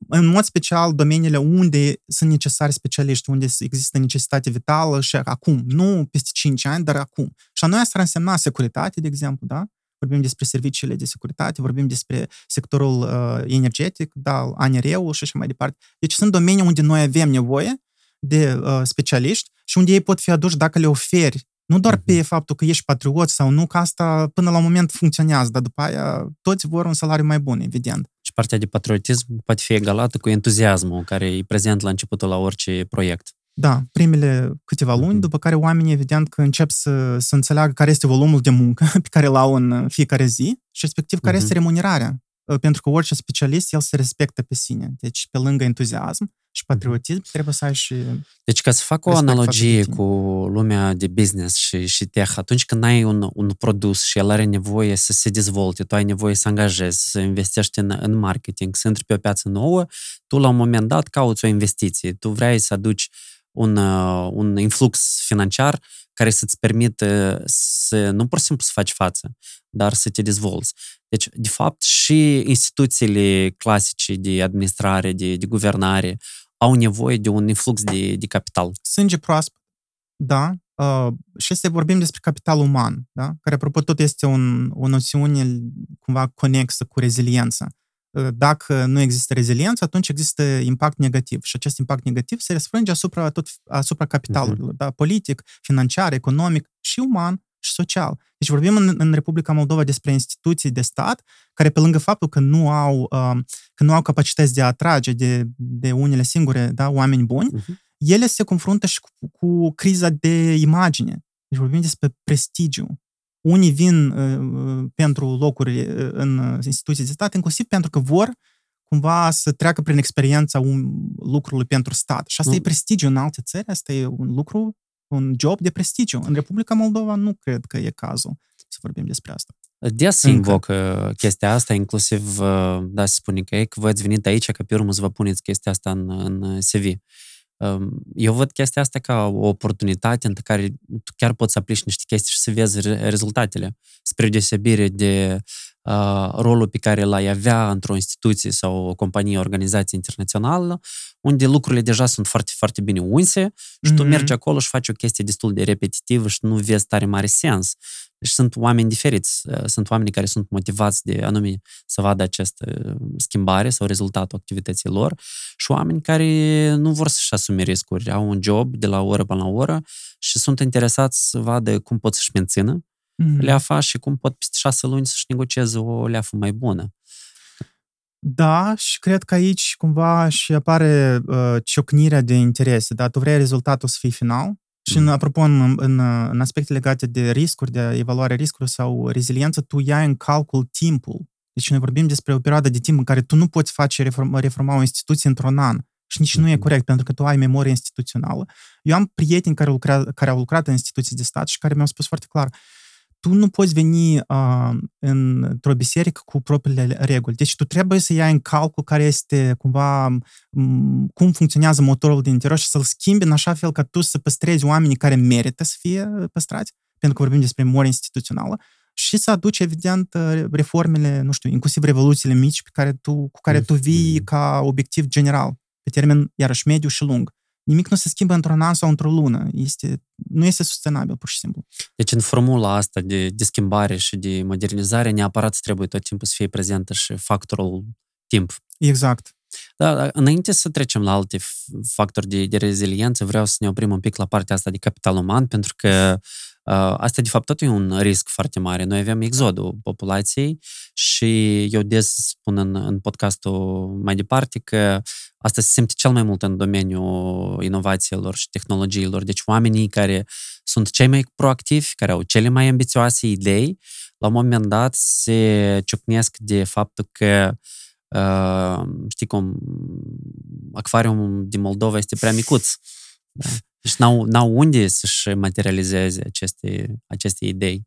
în mod special domeniile unde sunt necesari specialiști, unde există necesitate vitală și acum, nu peste 5 ani, dar acum. Și a noi asta ar însemna securitate, de exemplu, da? Vorbim despre serviciile de securitate, vorbim despre sectorul uh, energetic, da, ANR-ul și așa mai departe. Deci sunt domenii unde noi avem nevoie de uh, specialiști și unde ei pot fi aduși dacă le oferi Nu doar pe faptul că ești patriot sau nu, că asta până la un moment funcționează, dar după aia toți vor un salariu mai bun, evident. Și partea de patriotism poate fi egalată cu entuziasmul care e prezent la începutul la orice proiect. Da, primele câteva luni, după care oamenii, evident, că încep să, să înțeleagă care este volumul de muncă pe care îl au în fiecare zi și respectiv care este remunerarea. Pentru că orice specialist, el se respectă pe sine. Deci, pe lângă entuziasm și patriotism, trebuie să ai și Deci, ca să fac o analogie cu lumea de business și, și tech, atunci când ai un, un produs și el are nevoie să se dezvolte, tu ai nevoie să angajezi, să investești în, în marketing, să intri pe o piață nouă, tu la un moment dat cauți o investiție. Tu vrei să aduci un, uh, un influx financiar care să-ți permită să nu pur și simplu să faci față, dar să te dezvolți. Deci, de fapt, și instituțiile clasice de administrare, de, de guvernare, au nevoie de un influx de, de capital. Sânge proaspăt, da. Uh, și să vorbim despre capital uman, da? care, apropo, tot este un, o noțiune cumva conexă cu reziliența. Uh, dacă nu există reziliență, atunci există impact negativ și acest impact negativ se răsfrânge asupra, tot, asupra capitalurilor, uh-huh. da? politic, financiar, economic și uman și social. Deci vorbim în, în Republica Moldova despre instituții de stat care pe lângă faptul că nu au, uh, că nu au capacități de a atrage de, de unele singure da, oameni buni, uh-huh. ele se confruntă și cu, cu criza de imagine. Deci vorbim despre prestigiu. Unii vin uh, pentru locuri uh, în instituții de stat, inclusiv pentru că vor cumva să treacă prin experiența un, lucrului pentru stat. Și asta mm. e prestigiu în alte țări, asta e un lucru, un job de prestigiu. În Republica Moldova nu cred că e cazul să vorbim despre asta. Des se invocă chestia asta, inclusiv, uh, da, se spune că, că voi ați venit aici ca pe urmă să vă puneți chestia asta în, în CV. Eu văd chestia asta ca o oportunitate în care tu chiar poți să aplici niște chestii și să vezi rezultatele, spre deosebire de uh, rolul pe care l-ai avea într-o instituție sau o companie, o organizație internațională, unde lucrurile deja sunt foarte, foarte bine unse și mm-hmm. tu mergi acolo și faci o chestie destul de repetitivă și nu vezi tare mare sens. Deci sunt oameni diferiți, sunt oameni care sunt motivați de anume să vadă această schimbare sau rezultatul activității lor și oameni care nu vor să-și asume riscuri, au un job de la oră până la oră și sunt interesați să vadă cum pot să-și mențină mm-hmm. leafa și cum pot peste șase luni să-și negocieze o leafă mai bună. Da, și cred că aici cumva și apare uh, ciocnirea de interese. Da? Tu vrei rezultatul să fie final și, în, apropo, în, în, în aspecte legate de riscuri, de evaluare riscurilor sau reziliență, tu iai în calcul timpul. Deci noi vorbim despre o perioadă de timp în care tu nu poți face reforma, reforma o instituție într-un an. Și nici nu e corect, pentru că tu ai memorie instituțională. Eu am prieteni care, lucra, care au lucrat în instituții de stat și care mi-au spus foarte clar, tu nu poți veni uh, într-o biserică cu propriile reguli. Deci tu trebuie să iei în calcul care este cumva m- cum funcționează motorul din interior și să-l schimbi în așa fel ca tu să păstrezi oamenii care merită să fie păstrați, pentru că vorbim despre memorie instituțională, și să aduci, evident, reformele, nu știu, inclusiv revoluțiile mici pe care tu, cu care tu vii ca obiectiv general, pe termen, iarăși, mediu și lung nimic nu se schimbă într-un an sau într-o lună. Este, nu este sustenabil, pur și simplu. Deci în formula asta de, de schimbare și de modernizare, neapărat trebuie tot timpul să fie prezentă și factorul timp. Exact. Da, înainte să trecem la alte factori de, de reziliență, vreau să ne oprim un pic la partea asta de capital uman, pentru că uh, asta, de fapt, tot e un risc foarte mare. Noi avem exodul populației și eu des spun în, în podcastul mai departe că asta se simte cel mai mult în domeniul inovațiilor și tehnologiilor. Deci oamenii care sunt cei mai proactivi, care au cele mai ambițioase idei, la un moment dat se ciocnesc de faptul că uh, știi cum, acvariumul din Moldova este prea micuț. Da? Deci n-au, n-au unde să-și materializeze aceste, aceste idei.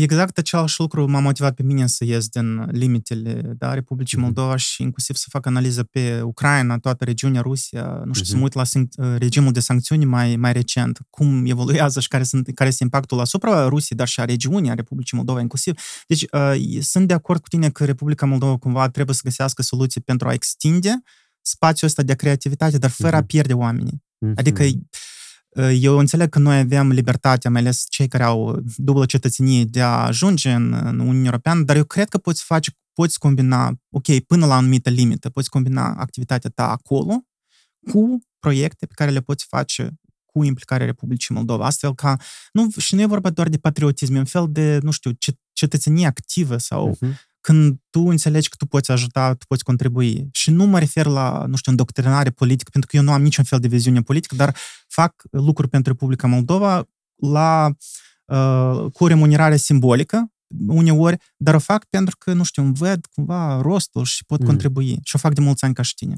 Exact același lucru m-a motivat pe mine să ies din limitele da, Republicii mm-hmm. Moldova și inclusiv să fac analiză pe Ucraina, toată regiunea Rusia, nu știu, mm-hmm. să mă uit la regimul de sancțiuni mai, mai recent, cum evoluează și care, sunt, care este impactul asupra Rusiei, dar și a regiunii, a Republicii Moldova inclusiv. Deci uh, sunt de acord cu tine că Republica Moldova cumva trebuie să găsească soluții pentru a extinde spațiul ăsta de creativitate, dar fără mm-hmm. a pierde oamenii. Mm-hmm. Adică eu înțeleg că noi avem libertatea, mai ales cei care au dublă cetățenie, de a ajunge în, în Uniunea Europeană, dar eu cred că poți face, poți combina, ok, până la o anumită limită, poți combina activitatea ta acolo cu proiecte pe care le poți face cu implicarea Republicii Moldova, astfel ca, nu, și nu e vorba doar de patriotism, e un fel de, nu știu, cetățenie activă sau uh-huh. Când tu înțelegi că tu poți ajuta, tu poți contribui. Și nu mă refer la, nu știu, îndoctrinare politică, pentru că eu nu am niciun fel de viziune politică, dar fac lucruri pentru Republica Moldova la, uh, cu o remunerare simbolică, uneori, dar o fac pentru că, nu știu, îmi văd cumva rostul și pot mm. contribui. Și o fac de mulți ani ca și tine.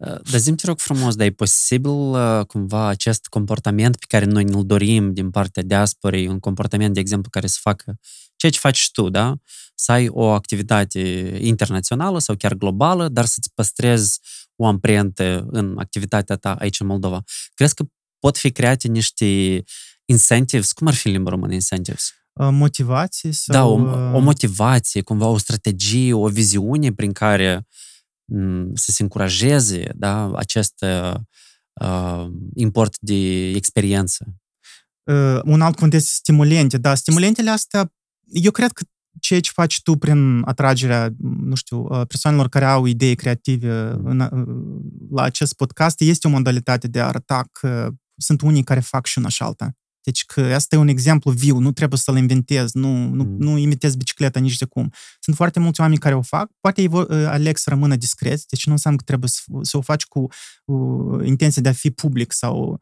Dar zi te rog frumos, dar e posibil cumva acest comportament pe care noi ne-l dorim din partea diasporei, un comportament, de exemplu, care să facă ceea ce faci tu, da? Să ai o activitate internațională sau chiar globală, dar să-ți păstrezi o amprentă în activitatea ta aici în Moldova. Crezi că pot fi create niște incentives? Cum ar fi în limba română incentives? Motivații? Sau... Da, o, o motivație, cumva o strategie, o viziune prin care să se încurajeze da, acest uh, import de experiență. Uh, un alt cuvânt este stimulente. Da, stimulentele astea, eu cred că ceea ce faci tu prin atragerea, nu știu, persoanelor care au idei creative în, la acest podcast este o modalitate de a arăta că sunt unii care fac și una și alta. Deci că asta e un exemplu viu, nu trebuie să-l inventez, nu, nu, mm. nu imitez bicicleta nici de cum. Sunt foarte mulți oameni care o fac, poate ei vor, aleg să rămână discreți, deci nu înseamnă că trebuie să, să o faci cu uh, intenția de a fi public sau...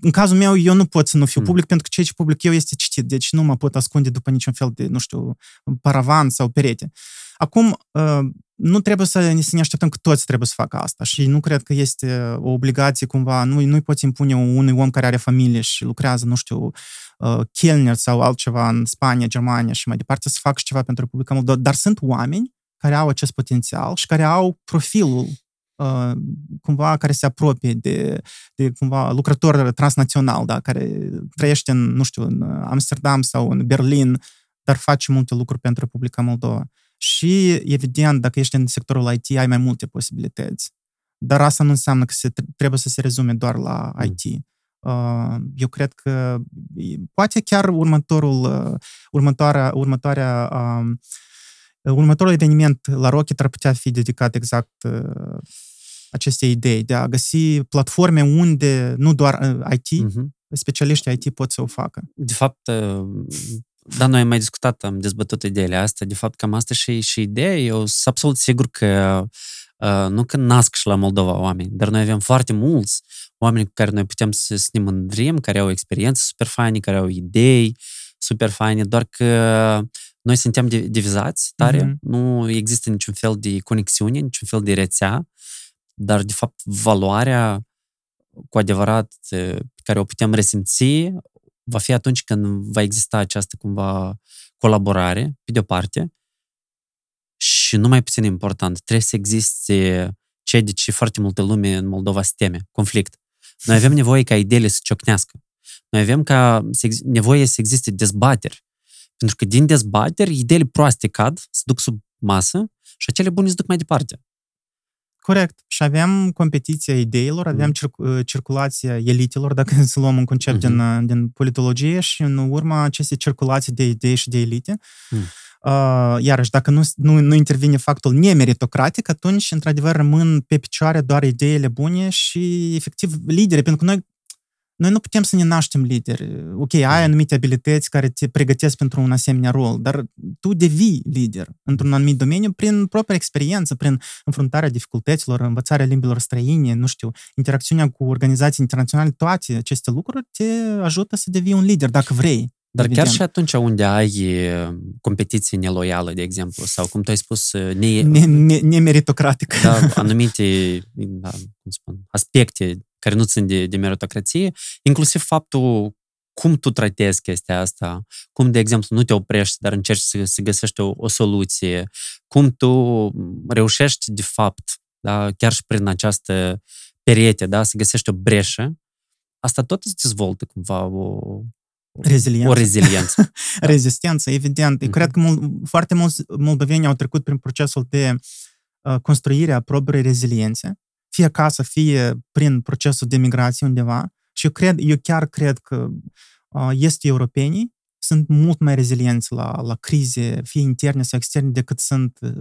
În cazul meu, eu nu pot să nu fiu mm. public, pentru că ceea ce public eu este citit, deci nu mă pot ascunde după niciun fel de, nu știu, paravan sau perete. Acum, uh, nu trebuie să ne, să ne așteptăm că toți trebuie să facă asta și nu cred că este o obligație cumva, nu, nu-i poți impune unui om care are familie și lucrează, nu știu, uh, Kellner sau altceva în Spania, Germania și mai departe să facă ceva pentru Republica Moldova, dar sunt oameni care au acest potențial și care au profilul uh, cumva care se apropie de, de cumva lucrător transnațional, da, care trăiește în, nu știu, în Amsterdam sau în Berlin, dar face multe lucruri pentru Republica Moldova. Și, evident, dacă ești în sectorul IT, ai mai multe posibilități. Dar asta nu înseamnă că se, trebuie să se rezume doar la mm. IT. Uh, eu cred că poate chiar următorul, uh, următoarea, următoarea um, următorul eveniment la Rocket ar putea fi dedicat exact uh, acestei idei, de a găsi platforme unde nu doar IT, uh-huh. specialiștii IT pot să o facă. De fapt, da, noi am mai discutat, am dezbătut ideile astea. De fapt, cam asta și, și ideea. Eu sunt absolut sigur că uh, nu că nasc și la Moldova oameni, dar noi avem foarte mulți oameni cu care noi putem să, să ne mândrim, care au experiențe super faine, care au idei super faine, doar că noi suntem divizați tare, mm-hmm. nu există niciun fel de conexiune, niciun fel de rețea, dar, de fapt, valoarea cu adevărat pe care o putem resimți va fi atunci când va exista această cumva colaborare, pe de-o parte, și nu mai puțin important, trebuie să existe ceea de ce foarte multă lume în Moldova se teme, conflict. Noi avem nevoie ca ideile să ciocnească. Noi avem ca nevoie să existe dezbateri. Pentru că din dezbateri, ideile proaste cad, se duc sub masă și acele bune se duc mai departe. Corect. Și avem competiția ideilor, avem mm. circ- circulația elitelor, dacă să luăm un concept mm-hmm. din, din politologie și în urma acestei circulații de idei și de elite, mm. Uh, iarăși, dacă nu, nu, nu intervine factul nemeritocratic, atunci, într-adevăr, rămân pe picioare doar ideile bune și, efectiv, lideri, pentru că noi noi nu putem să ne naștem lideri. Ok, ai anumite abilități care te pregătesc pentru un asemenea rol, dar tu devii lider într-un anumit domeniu prin propria experiență, prin înfruntarea dificultăților, învățarea limbilor străine, nu știu, interacțiunea cu organizații internaționale, toate aceste lucruri te ajută să devii un lider, dacă vrei. Dar evident. chiar și atunci unde ai competiție neloială, de exemplu, sau cum tu ai spus, ne... ne, ne nemeritocratică. Da, anumite da, cum spun, aspecte care nu țin de, de meritocrație, inclusiv faptul cum tu tratezi chestia asta, cum, de exemplu, nu te oprești, dar încerci să, să găsești o, o soluție, cum tu reușești, de fapt, da, chiar și prin această perete, da, să găsești o breșă, asta tot îți dezvoltă cumva o, Reziliență. O reziliență. Rezistență, evident. Mm-hmm. Cred că mul- foarte mulți moldoveni au trecut prin procesul de uh, construire a propriei reziliențe fie acasă, fie prin procesul de migrație undeva. Și eu, cred, eu chiar cred că uh, este europenii sunt mult mai rezilienți la, la crize, fie interne sau externe, decât sunt, uh,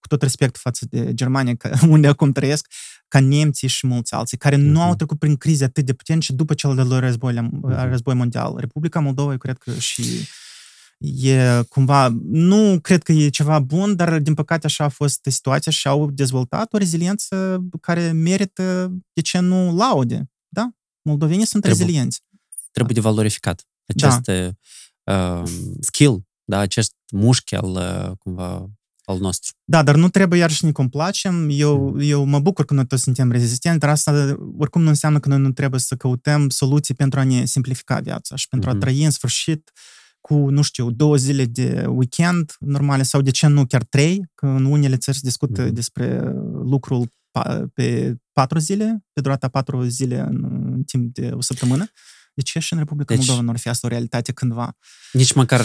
cu tot respectul față de Germania, unde acum trăiesc, ca nemții și mulți alții, care uh-huh. nu au mhm. trecut prin crize atât de puternice după cel de-al doilea război, uh-huh. război mondial. Republica Moldova, eu cred că și e cumva, nu cred că e ceva bun, dar din păcate așa a fost situația și au dezvoltat o reziliență care merită, de ce nu, laude. Da? Moldovenii sunt trebuie, rezilienți. Trebuie de valorificat acest da. uh, skill, da, acest mușchi al, uh, cumva, al nostru. Da, dar nu trebuie iarăși să ne complacem. Eu, mm. eu mă bucur că noi toți suntem rezistenți, dar asta oricum nu înseamnă că noi nu trebuie să căutăm soluții pentru a ne simplifica viața și pentru mm-hmm. a trăi în sfârșit cu, nu știu, două zile de weekend normale sau de ce nu chiar trei, că în unele țări se discută mm-hmm. despre lucrul pe patru zile, pe durata patru zile în, în timp de o săptămână. De ce și în Republica deci, Moldova nu ar fi asta o realitate cândva? Nici măcar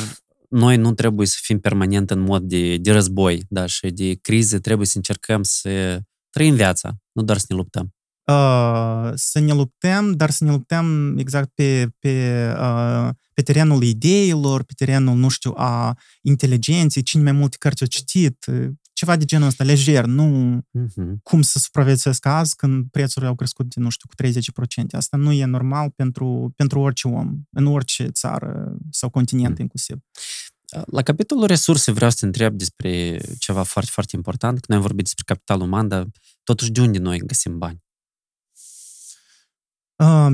noi nu trebuie să fim permanent în mod de, de război da, și de crize, trebuie să încercăm să trăim viața, nu doar să ne luptăm. Uh, să ne luptăm, dar să ne luptăm exact pe, pe, uh, pe terenul ideilor, pe terenul, nu știu, a inteligenței, cine mai multe cărți au citit, ceva de genul ăsta, lejer, nu uh-huh. cum să supraviețuiesc azi când prețurile au crescut, nu știu, cu 30%. Asta nu e normal pentru, pentru orice om, în orice țară sau continent uh-huh. inclusiv. La capitolul resurse vreau să te întreb despre ceva foarte, foarte important. Când am vorbit despre capital uman, dar totuși de unde noi găsim bani?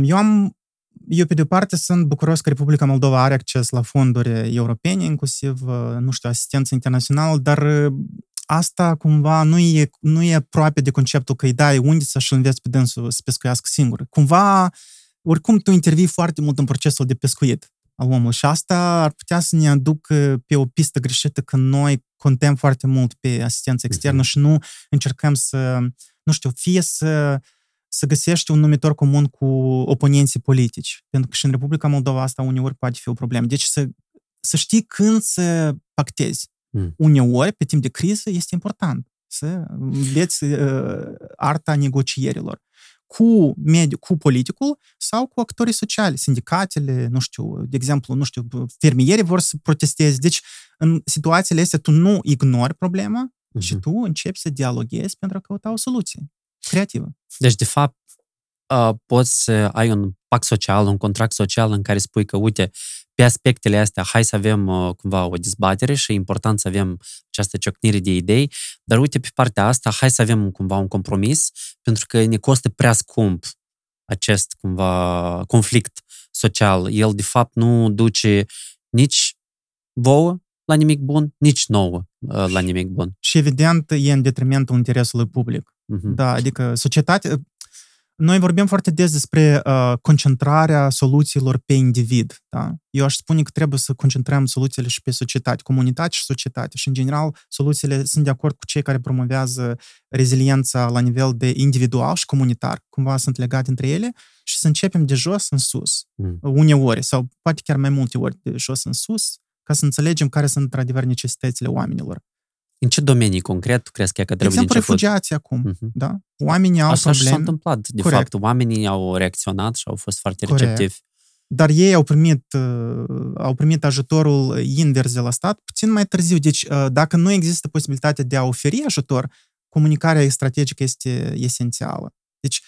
Eu am eu, pe de-o parte, sunt bucuros că Republica Moldova are acces la fonduri europene, inclusiv, nu știu, asistență internațională, dar asta cumva nu e, nu e aproape de conceptul că îi dai undița și înveți pe dânsul să pescuiască singur. Cumva, oricum tu intervii foarte mult în procesul de pescuit al omului și asta ar putea să ne aducă pe o pistă greșită când noi contăm foarte mult pe asistență externă uh-huh. și nu încercăm să, nu știu, fie să să găsești un numitor comun cu oponenții politici. Pentru că și în Republica Moldova asta uneori poate fi o problemă. Deci să, să știi când să pactezi. Mm. Uneori, pe timp de criză, este important să înveți uh, arta negocierilor cu, mediu, cu politicul sau cu actorii sociali, sindicatele, nu știu, de exemplu, nu știu, fermierii vor să protesteze. Deci, în situațiile astea, tu nu ignori problema uh-huh. și tu începi să dialoghezi pentru a căuta o soluție creativă. Deci, de fapt, poți să ai un pact social, un contract social în care spui că, uite, pe aspectele astea, hai să avem cumva o dezbatere și e important să avem această ciocnire de idei, dar uite, pe partea asta, hai să avem cumva un compromis, pentru că ne costă prea scump acest cumva conflict social. El, de fapt, nu duce nici vouă la nimic bun, nici nouă la nimic bun. Și evident e în detrimentul interesului public. Uh-huh. Da, adică societatea... Noi vorbim foarte des despre uh, concentrarea soluțiilor pe individ. Da? Eu aș spune că trebuie să concentrăm soluțiile și pe societate, comunitate și societate. Și, în general, soluțiile sunt de acord cu cei care promovează reziliența la nivel de individual și comunitar. Cumva sunt legate între ele și să începem de jos în sus. Mm. Uneori, sau poate chiar mai multe ori de jos în sus, ca să înțelegem care sunt, într-adevăr, necesitățile oamenilor. În ce domenii concret crezi că trebuie de exemplu, refugiații acum, uh-huh. da? Oamenii au Așa probleme. s-a întâmplat, de Corect. fapt. Oamenii au reacționat și au fost foarte Corect. receptivi. Dar ei au primit, uh, au primit ajutorul invers de la stat puțin mai târziu. Deci, uh, dacă nu există posibilitatea de a oferi ajutor, comunicarea strategică este esențială. Deci,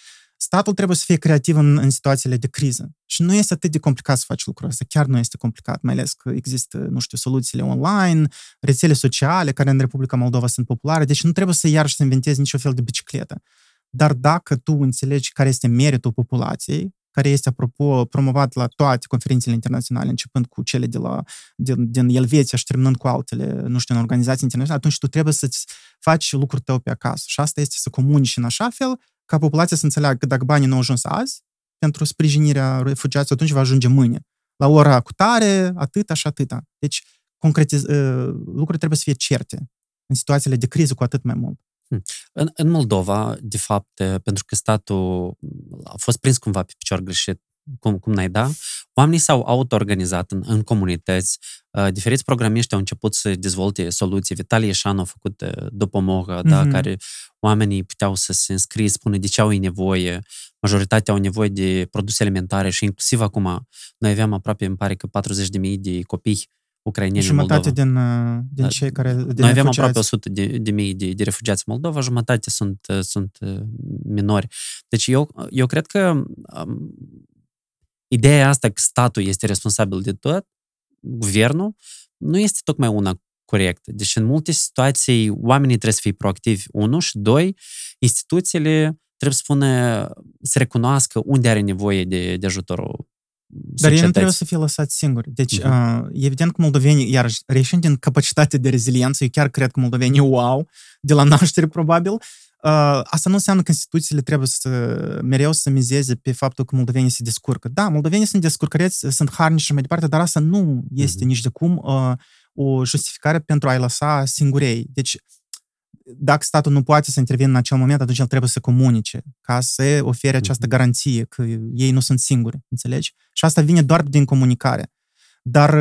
statul trebuie să fie creativ în, în situațiile de criză. Și nu este atât de complicat să faci lucrul ăsta. Chiar nu este complicat, mai ales că există, nu știu, soluțiile online, rețele sociale, care în Republica Moldova sunt populare, deci nu trebuie să iarăși să inventezi niciun fel de bicicletă. Dar dacă tu înțelegi care este meritul populației, care este, apropo, promovat la toate conferințele internaționale, începând cu cele de la, din, din Elveția și terminând cu altele, nu știu, în organizații internaționale, atunci tu trebuie să-ți faci lucrul tău pe acasă. Și asta este să comunici în așa fel ca populația să înțeleagă că dacă banii nu au ajuns azi pentru sprijinirea refugiaților, atunci va ajunge mâine. La ora cu tare, atâta și atâta. Deci, concretiz, ă, lucrurile trebuie să fie certe. În situațiile de criză, cu atât mai mult. Hmm. În, în Moldova, de fapt, pentru că statul a fost prins cumva pe picior greșit cum, cum n-ai da, oamenii s-au auto-organizat în, în comunități, uh, diferiți programiști au început să dezvolte soluții. Vitalie Șan a făcut uh, după Moga, mm-hmm. da, mhm. care oamenii puteau să se înscrie, spune de ce au nevoie, majoritatea au nevoie de produse alimentare și inclusiv acum noi aveam aproape, îmi pare că 40.000 de copii ucraineni în Moldova. din, uh, din da. cei care... Din Noi avem aproape 100 de, de mii de, de refugiați în Moldova, jumătate sunt, uh, sunt uh, minori. Deci eu, eu cred că um, ideea asta că statul este responsabil de tot, guvernul, nu este tocmai una corectă. Deci în multe situații oamenii trebuie să fie proactivi, unu, și doi, instituțiile trebuie să spună, să recunoască unde are nevoie de, de ajutorul dar ei nu trebuie să fie lăsați singuri. Deci, uh-huh. uh, evident că moldovenii, iar reieșind din capacitatea de reziliență, eu chiar cred că moldovenii wow, de la naștere probabil, uh, asta nu înseamnă că instituțiile trebuie să mereu să mizeze pe faptul că moldovenii se descurcă. Da, moldovenii sunt descurcăreți, sunt harnici și mai departe, dar asta nu este uh-huh. nici de cum uh, o justificare pentru a-i lăsa singurei. Deci, dacă statul nu poate să intervină în acel moment, atunci el trebuie să comunice ca să ofere această mhm. garanție că ei nu sunt singuri, înțelegi? Și asta vine doar din comunicare. Dar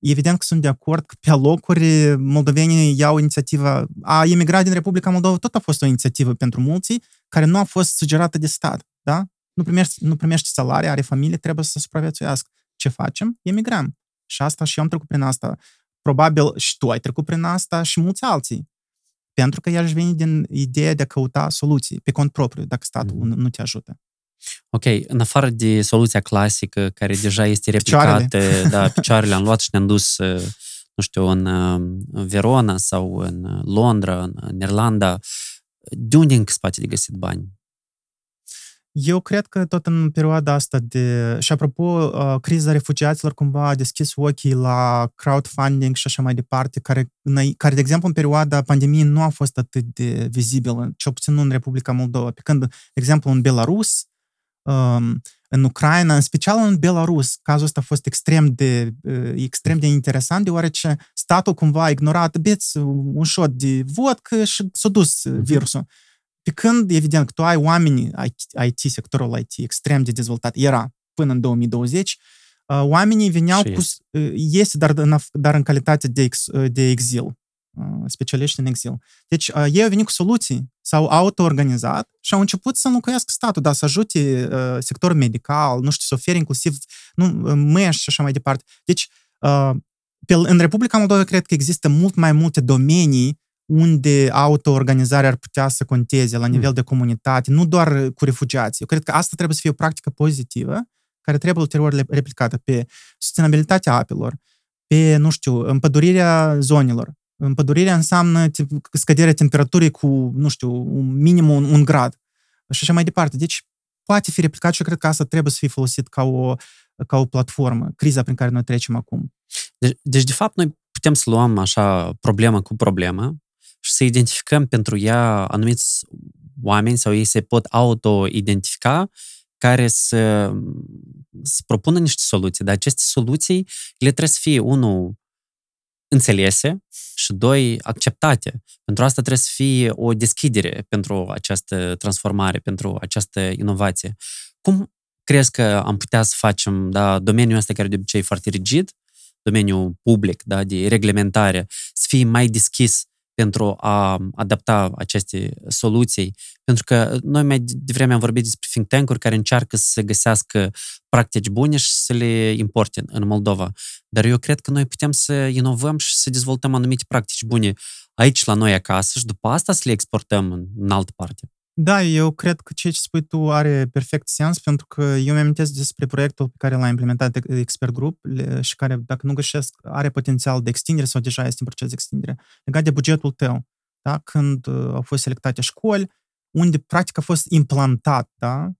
evident că sunt de acord că pe locuri moldovenii iau inițiativa. A emigra din Republica Moldova tot a fost o inițiativă pentru mulți care nu a fost sugerată de stat. Da? Nu primești, nu primești salarii, are familie, trebuie să supraviețuiască. Ce facem? Emigrăm. Și asta și eu am trecut prin asta. Probabil și tu ai trecut prin asta și mulți alții. Pentru că el vine din ideea de a căuta soluții pe cont propriu, dacă statul mm. nu te ajută. Ok, în afară de soluția clasică, care deja este replicată, picioarele. da, picioarele am luat și ne-am dus, nu știu, în Verona sau în Londra, în Irlanda, de unde în spate de găsit bani? Eu cred că tot în perioada asta de... Și apropo, uh, criza refugiaților cumva a deschis ochii la crowdfunding și așa mai departe, care, care de exemplu, în perioada pandemiei nu a fost atât de vizibil, cel puțin nu în Republica Moldova. Pe când, de exemplu, în Belarus, um, în Ucraina, în special în Belarus, cazul ăsta a fost extrem de, uh, extrem de interesant, deoarece statul cumva a ignorat, beți un șot de vodcă și s-a dus mhm. virusul. Pe când, evident, că tu ai oameni IT, sectorul IT extrem de dezvoltat, era până în 2020, uh, oamenii veneau cu... Este, uh, este dar, în, dar în calitate de, ex, uh, de exil, specialiști în exil. Deci ei au venit cu soluții, s-au auto-organizat și au început să înlocuiască statul, da, să ajute sectorul medical, nu știu, să ofere inclusiv nu, meși și așa mai departe. Deci, pe, în Republica Moldova cred că există mult mai multe domenii unde auto-organizarea ar putea să conteze la nivel mm. de comunitate, nu doar cu refugiații. Eu cred că asta trebuie să fie o practică pozitivă, care trebuie ulterior replicată pe sustenabilitatea apelor, pe, nu știu, împădurirea zonelor. Împădurirea înseamnă scăderea temperaturii cu, nu știu, un minim un, un grad și așa mai departe. Deci poate fi replicat și eu cred că asta trebuie să fie folosit ca o, ca o platformă, criza prin care noi trecem acum. Deci, deci, de fapt, noi putem să luăm așa problemă cu problemă și să identificăm pentru ea anumiți oameni sau ei se pot auto-identifica care să, să propună niște soluții. Dar aceste soluții, ele trebuie să fie, unul, înțelese și, doi, acceptate. Pentru asta trebuie să fie o deschidere pentru această transformare, pentru această inovație. Cum crezi că am putea să facem da, domeniul ăsta care de obicei e foarte rigid, domeniul public, da, de reglementare, să fie mai deschis pentru a adapta aceste soluții. Pentru că noi mai devreme am vorbit despre think tank-uri care încearcă să găsească practici bune și să le importe în Moldova. Dar eu cred că noi putem să inovăm și să dezvoltăm anumite practici bune aici la noi acasă și după asta să le exportăm în, în altă parte. Da, eu cred că ceea ce spui tu are perfect sens, pentru că eu mi-amintesc despre proiectul pe care l-a implementat Expert Group și care, dacă nu greșesc, are potențial de extindere sau deja este în proces de extindere, legat de bugetul tău. Da? Când uh, au fost selectate școli, unde practic a fost implantat da?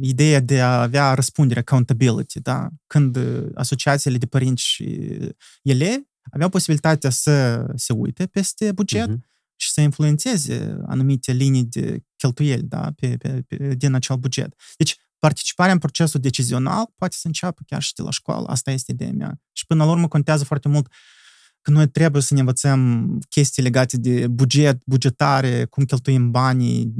ideea de a avea răspundere, accountability, da? când uh, asociațiile de părinți și elevi aveau posibilitatea să se uite peste buget, uh-huh și să influențeze anumite linii de cheltuieli da, pe, pe, pe, din acel buget. Deci, participarea în procesul decizional poate să înceapă chiar și de la școală. Asta este ideea mea. Și până la urmă contează foarte mult că noi trebuie să ne învățăm chestii legate de buget, bugetare, cum cheltuim banii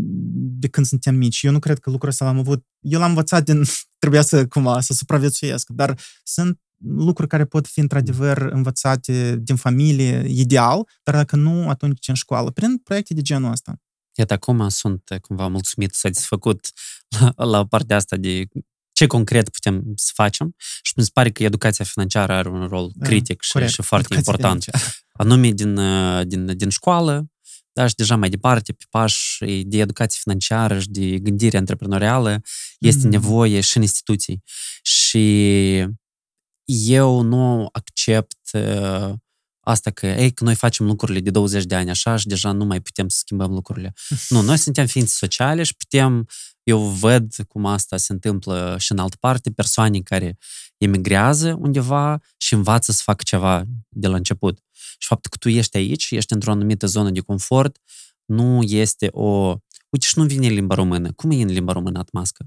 de când suntem mici. Eu nu cred că lucrul ăsta l-am avut. Eu l-am învățat din... trebuia să, cumva, să supraviețuiesc. Dar sunt lucruri care pot fi într-adevăr învățate din familie, ideal, dar dacă nu, atunci în școală, prin proiecte de genul ăsta. Iată, acum sunt cumva mulțumit, satisfăcut la, la partea asta de ce concret putem să facem și mi se pare că educația financiară are un rol da, critic și, și foarte educația important. Financiară. Anume din, din, din școală, da, și deja mai departe, pe pași de educație financiară și de gândire antreprenorială, este mm. nevoie și în instituții. Și eu nu accept uh, asta că, ei, că noi facem lucrurile de 20 de ani așa și deja nu mai putem să schimbăm lucrurile. nu, noi suntem ființe sociale și putem, eu văd cum asta se întâmplă și în altă parte, persoane care emigrează undeva și învață să facă ceva de la început. Și faptul că tu ești aici, ești într-o anumită zonă de confort, nu este o... Uite, și nu vine limba română. Cum e în limba română atmască?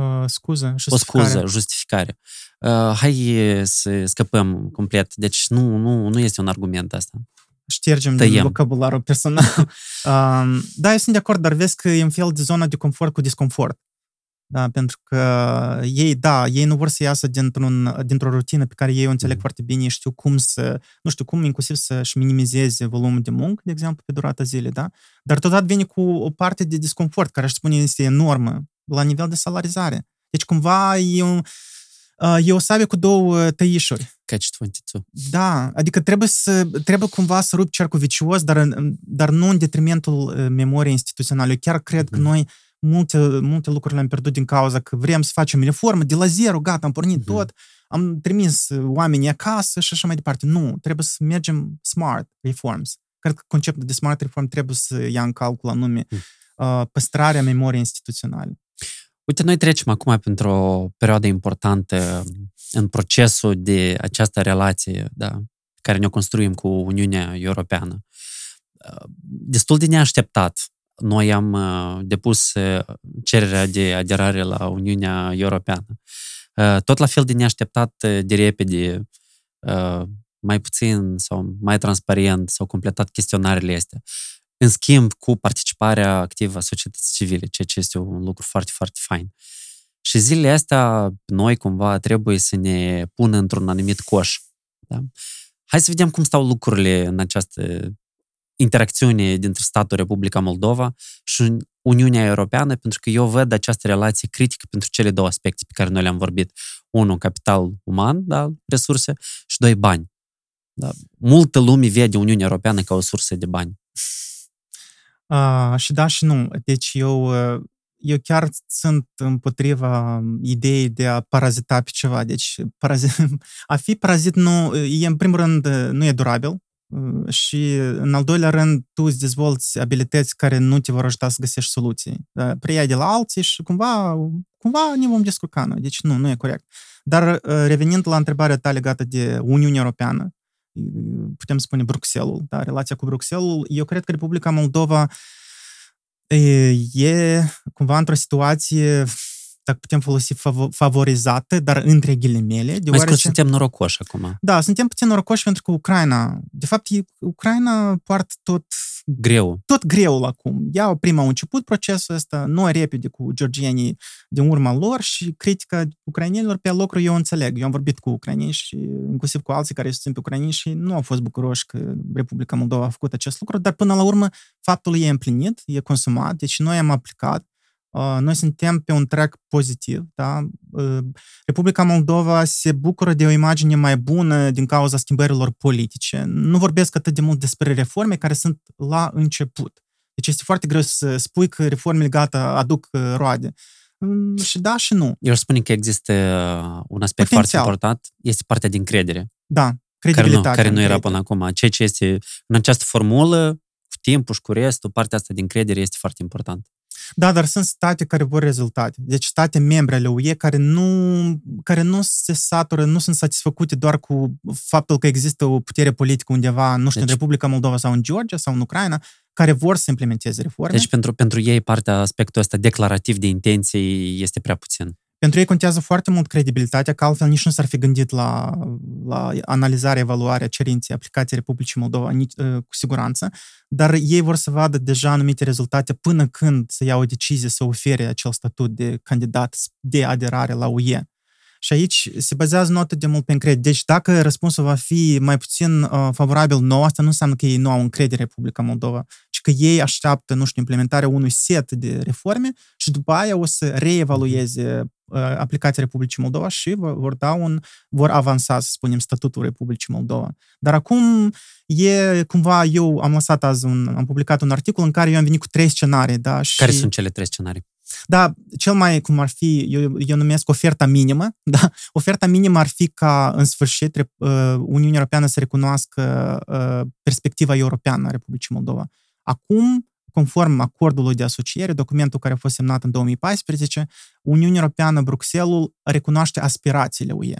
Uh, scuză, justificare. O scuză, justificare. Uh, hai să scăpăm complet. Deci nu, nu, nu este un argument asta. Ștergem Tăiem. din vocabularul personal. uh, da, eu sunt de acord, dar vezi că e un fel de zonă de confort cu disconfort. Da, pentru că ei, da, ei nu vor să iasă dintr-un, dintr-o rutină pe care ei o înțeleg mm. foarte bine, știu cum să, nu știu, cum inclusiv să-și minimizeze volumul de muncă, de exemplu, pe durata zilei, da? Dar totodată vine cu o parte de disconfort, care aș spune este enormă la nivel de salarizare. Deci cumva e, un, e o sabie cu două tăișuri. Catch-22. Da, adică trebuie, să, trebuie cumva să rup cercul vicios, dar, dar nu în detrimentul memoriei instituționale. Eu chiar cred mm. că mhm. noi multe, multe lucruri le-am pierdut din cauza că vrem să facem reformă de la zero, gata, am pornit mm-hmm. tot, am trimis oamenii acasă și așa mai departe. Nu, trebuie să mergem smart reforms. Cred că conceptul de smart reform trebuie să ia în calcul anume mm. uh, păstrarea memoriei instituționale. Uite, noi trecem acum pentru o perioadă importantă în procesul de această relație da, care ne-o construim cu Uniunea Europeană. Destul de neașteptat. Noi am uh, depus uh, cererea de aderare la Uniunea Europeană. Uh, tot la fel de neașteptat de repede, mai puțin sau mai transparent s-au completat chestionarele astea în schimb cu participarea activă a societății civile, ceea ce este un lucru foarte, foarte fain. Și zilele astea, noi cumva trebuie să ne pună într-un anumit coș. Da? Hai să vedem cum stau lucrurile în această interacțiune dintre statul Republica Moldova și Uniunea Europeană, pentru că eu văd această relație critică pentru cele două aspecte pe care noi le-am vorbit. Unul, capital uman, da, resurse, și doi, bani. Da? Multă lume vede Uniunea Europeană ca o sursă de bani. Uh, și da și nu. Deci eu, eu chiar sunt împotriva ideii de a parazita pe ceva. Deci parazit, a fi parazit nu, e în primul rând nu e durabil și în al doilea rând tu îți dezvolți abilități care nu te vor ajuta să găsești soluții. Preiai de la alții și cumva, cumva ne vom descurca noi. Deci nu, nu e corect. Dar revenind la întrebarea ta legată de Uniunea Europeană, putem spune Bruxelles, da, relația cu Bruxelles, eu cred că Republica Moldova e cumva într-o situație dacă putem folosi favorizată, dar între ghilimele. Mai scurt, suntem norocoși acum. Da, suntem puțin norocoși pentru că Ucraina, de fapt, Ucraina poartă tot greu. Tot greul acum. Ea prima au început procesul ăsta, noi repede cu georgienii din urma lor și critica ucrainienilor pe locuri eu înțeleg. Eu am vorbit cu ucrainieni și inclusiv cu alții care susțin pe ucrainieni și nu au fost bucuroși că Republica Moldova a făcut acest lucru, dar până la urmă faptul e împlinit, e consumat, deci noi am aplicat noi suntem pe un track pozitiv. Da? Republica Moldova se bucură de o imagine mai bună din cauza schimbărilor politice. Nu vorbesc atât de mult despre reforme care sunt la început. Deci este foarte greu să spui că reformele gata aduc roade. Și da și nu. Eu aș spune că există un aspect Potențial. foarte important, este partea din credere. Da, credibilitatea. Care nu, care nu era până acum. Ceea ce este în această formulă, cu timpul și cu restul, partea asta din credere este foarte important. Da, dar sunt state care vor rezultate. Deci state membre ale UE care nu, care nu se satură, nu sunt satisfăcute doar cu faptul că există o putere politică undeva, nu știu, deci, în Republica Moldova sau în Georgia sau în Ucraina, care vor să implementeze reforme. Deci pentru, pentru ei partea, aspectul ăsta declarativ de intenții este prea puțin. Pentru ei contează foarte mult credibilitatea, că altfel nici nu s-ar fi gândit la, la analizarea, evaluarea cerinței aplicației Republicii Moldova, nici, uh, cu siguranță, dar ei vor să vadă deja anumite rezultate până când să ia o decizie să ofere acel statut de candidat de aderare la UE. Și aici se bazează notă de mult pe încredere. Deci dacă răspunsul va fi mai puțin uh, favorabil nou, asta nu înseamnă că ei nu au încredere în Republica Moldova, ci că ei așteaptă, nu știu, implementarea unui set de reforme și după aia o să reevalueze uh, aplicația Republicii Moldova și vor, vor da un, vor avansa, să spunem, statutul Republicii Moldova. Dar acum e cumva, eu am lăsat azi un, am publicat un articol în care eu am venit cu trei scenarii, da? Și... Care sunt cele trei scenarii? Da, cel mai, cum ar fi, eu, eu numesc oferta minimă, da? Oferta minimă ar fi ca, în sfârșit, uh, Uniunea Europeană să recunoască uh, perspectiva europeană a Republicii Moldova. Acum, conform acordului de asociere, documentul care a fost semnat în 2014, Uniunea Europeană, Bruxelles, recunoaște aspirațiile UE.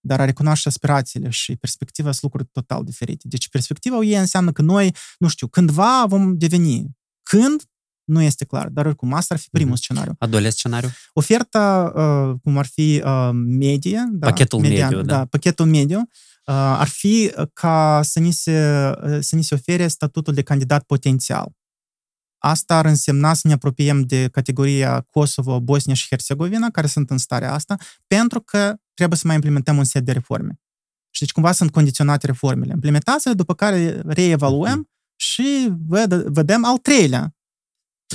Dar a recunoaște aspirațiile și perspectiva sunt lucruri total diferite. Deci perspectiva UE înseamnă că noi, nu știu, cândva vom deveni. Când? Nu este clar, dar oricum asta ar fi primul mm-hmm. scenariu. A doilea scenariu? Oferta, uh, cum ar fi uh, medie, da, pachetul median, mediu, da. da. pachetul mediu, uh, ar fi ca să ni, se, să ni se ofere statutul de candidat potențial. Asta ar însemna să ne apropiem de categoria Kosovo, Bosnia și Herțegovina, care sunt în starea asta, pentru că trebuie să mai implementăm un set de reforme. Și deci cumva sunt condiționate reformele. Implementațiile, după care reevaluăm mm-hmm. și vedem al treilea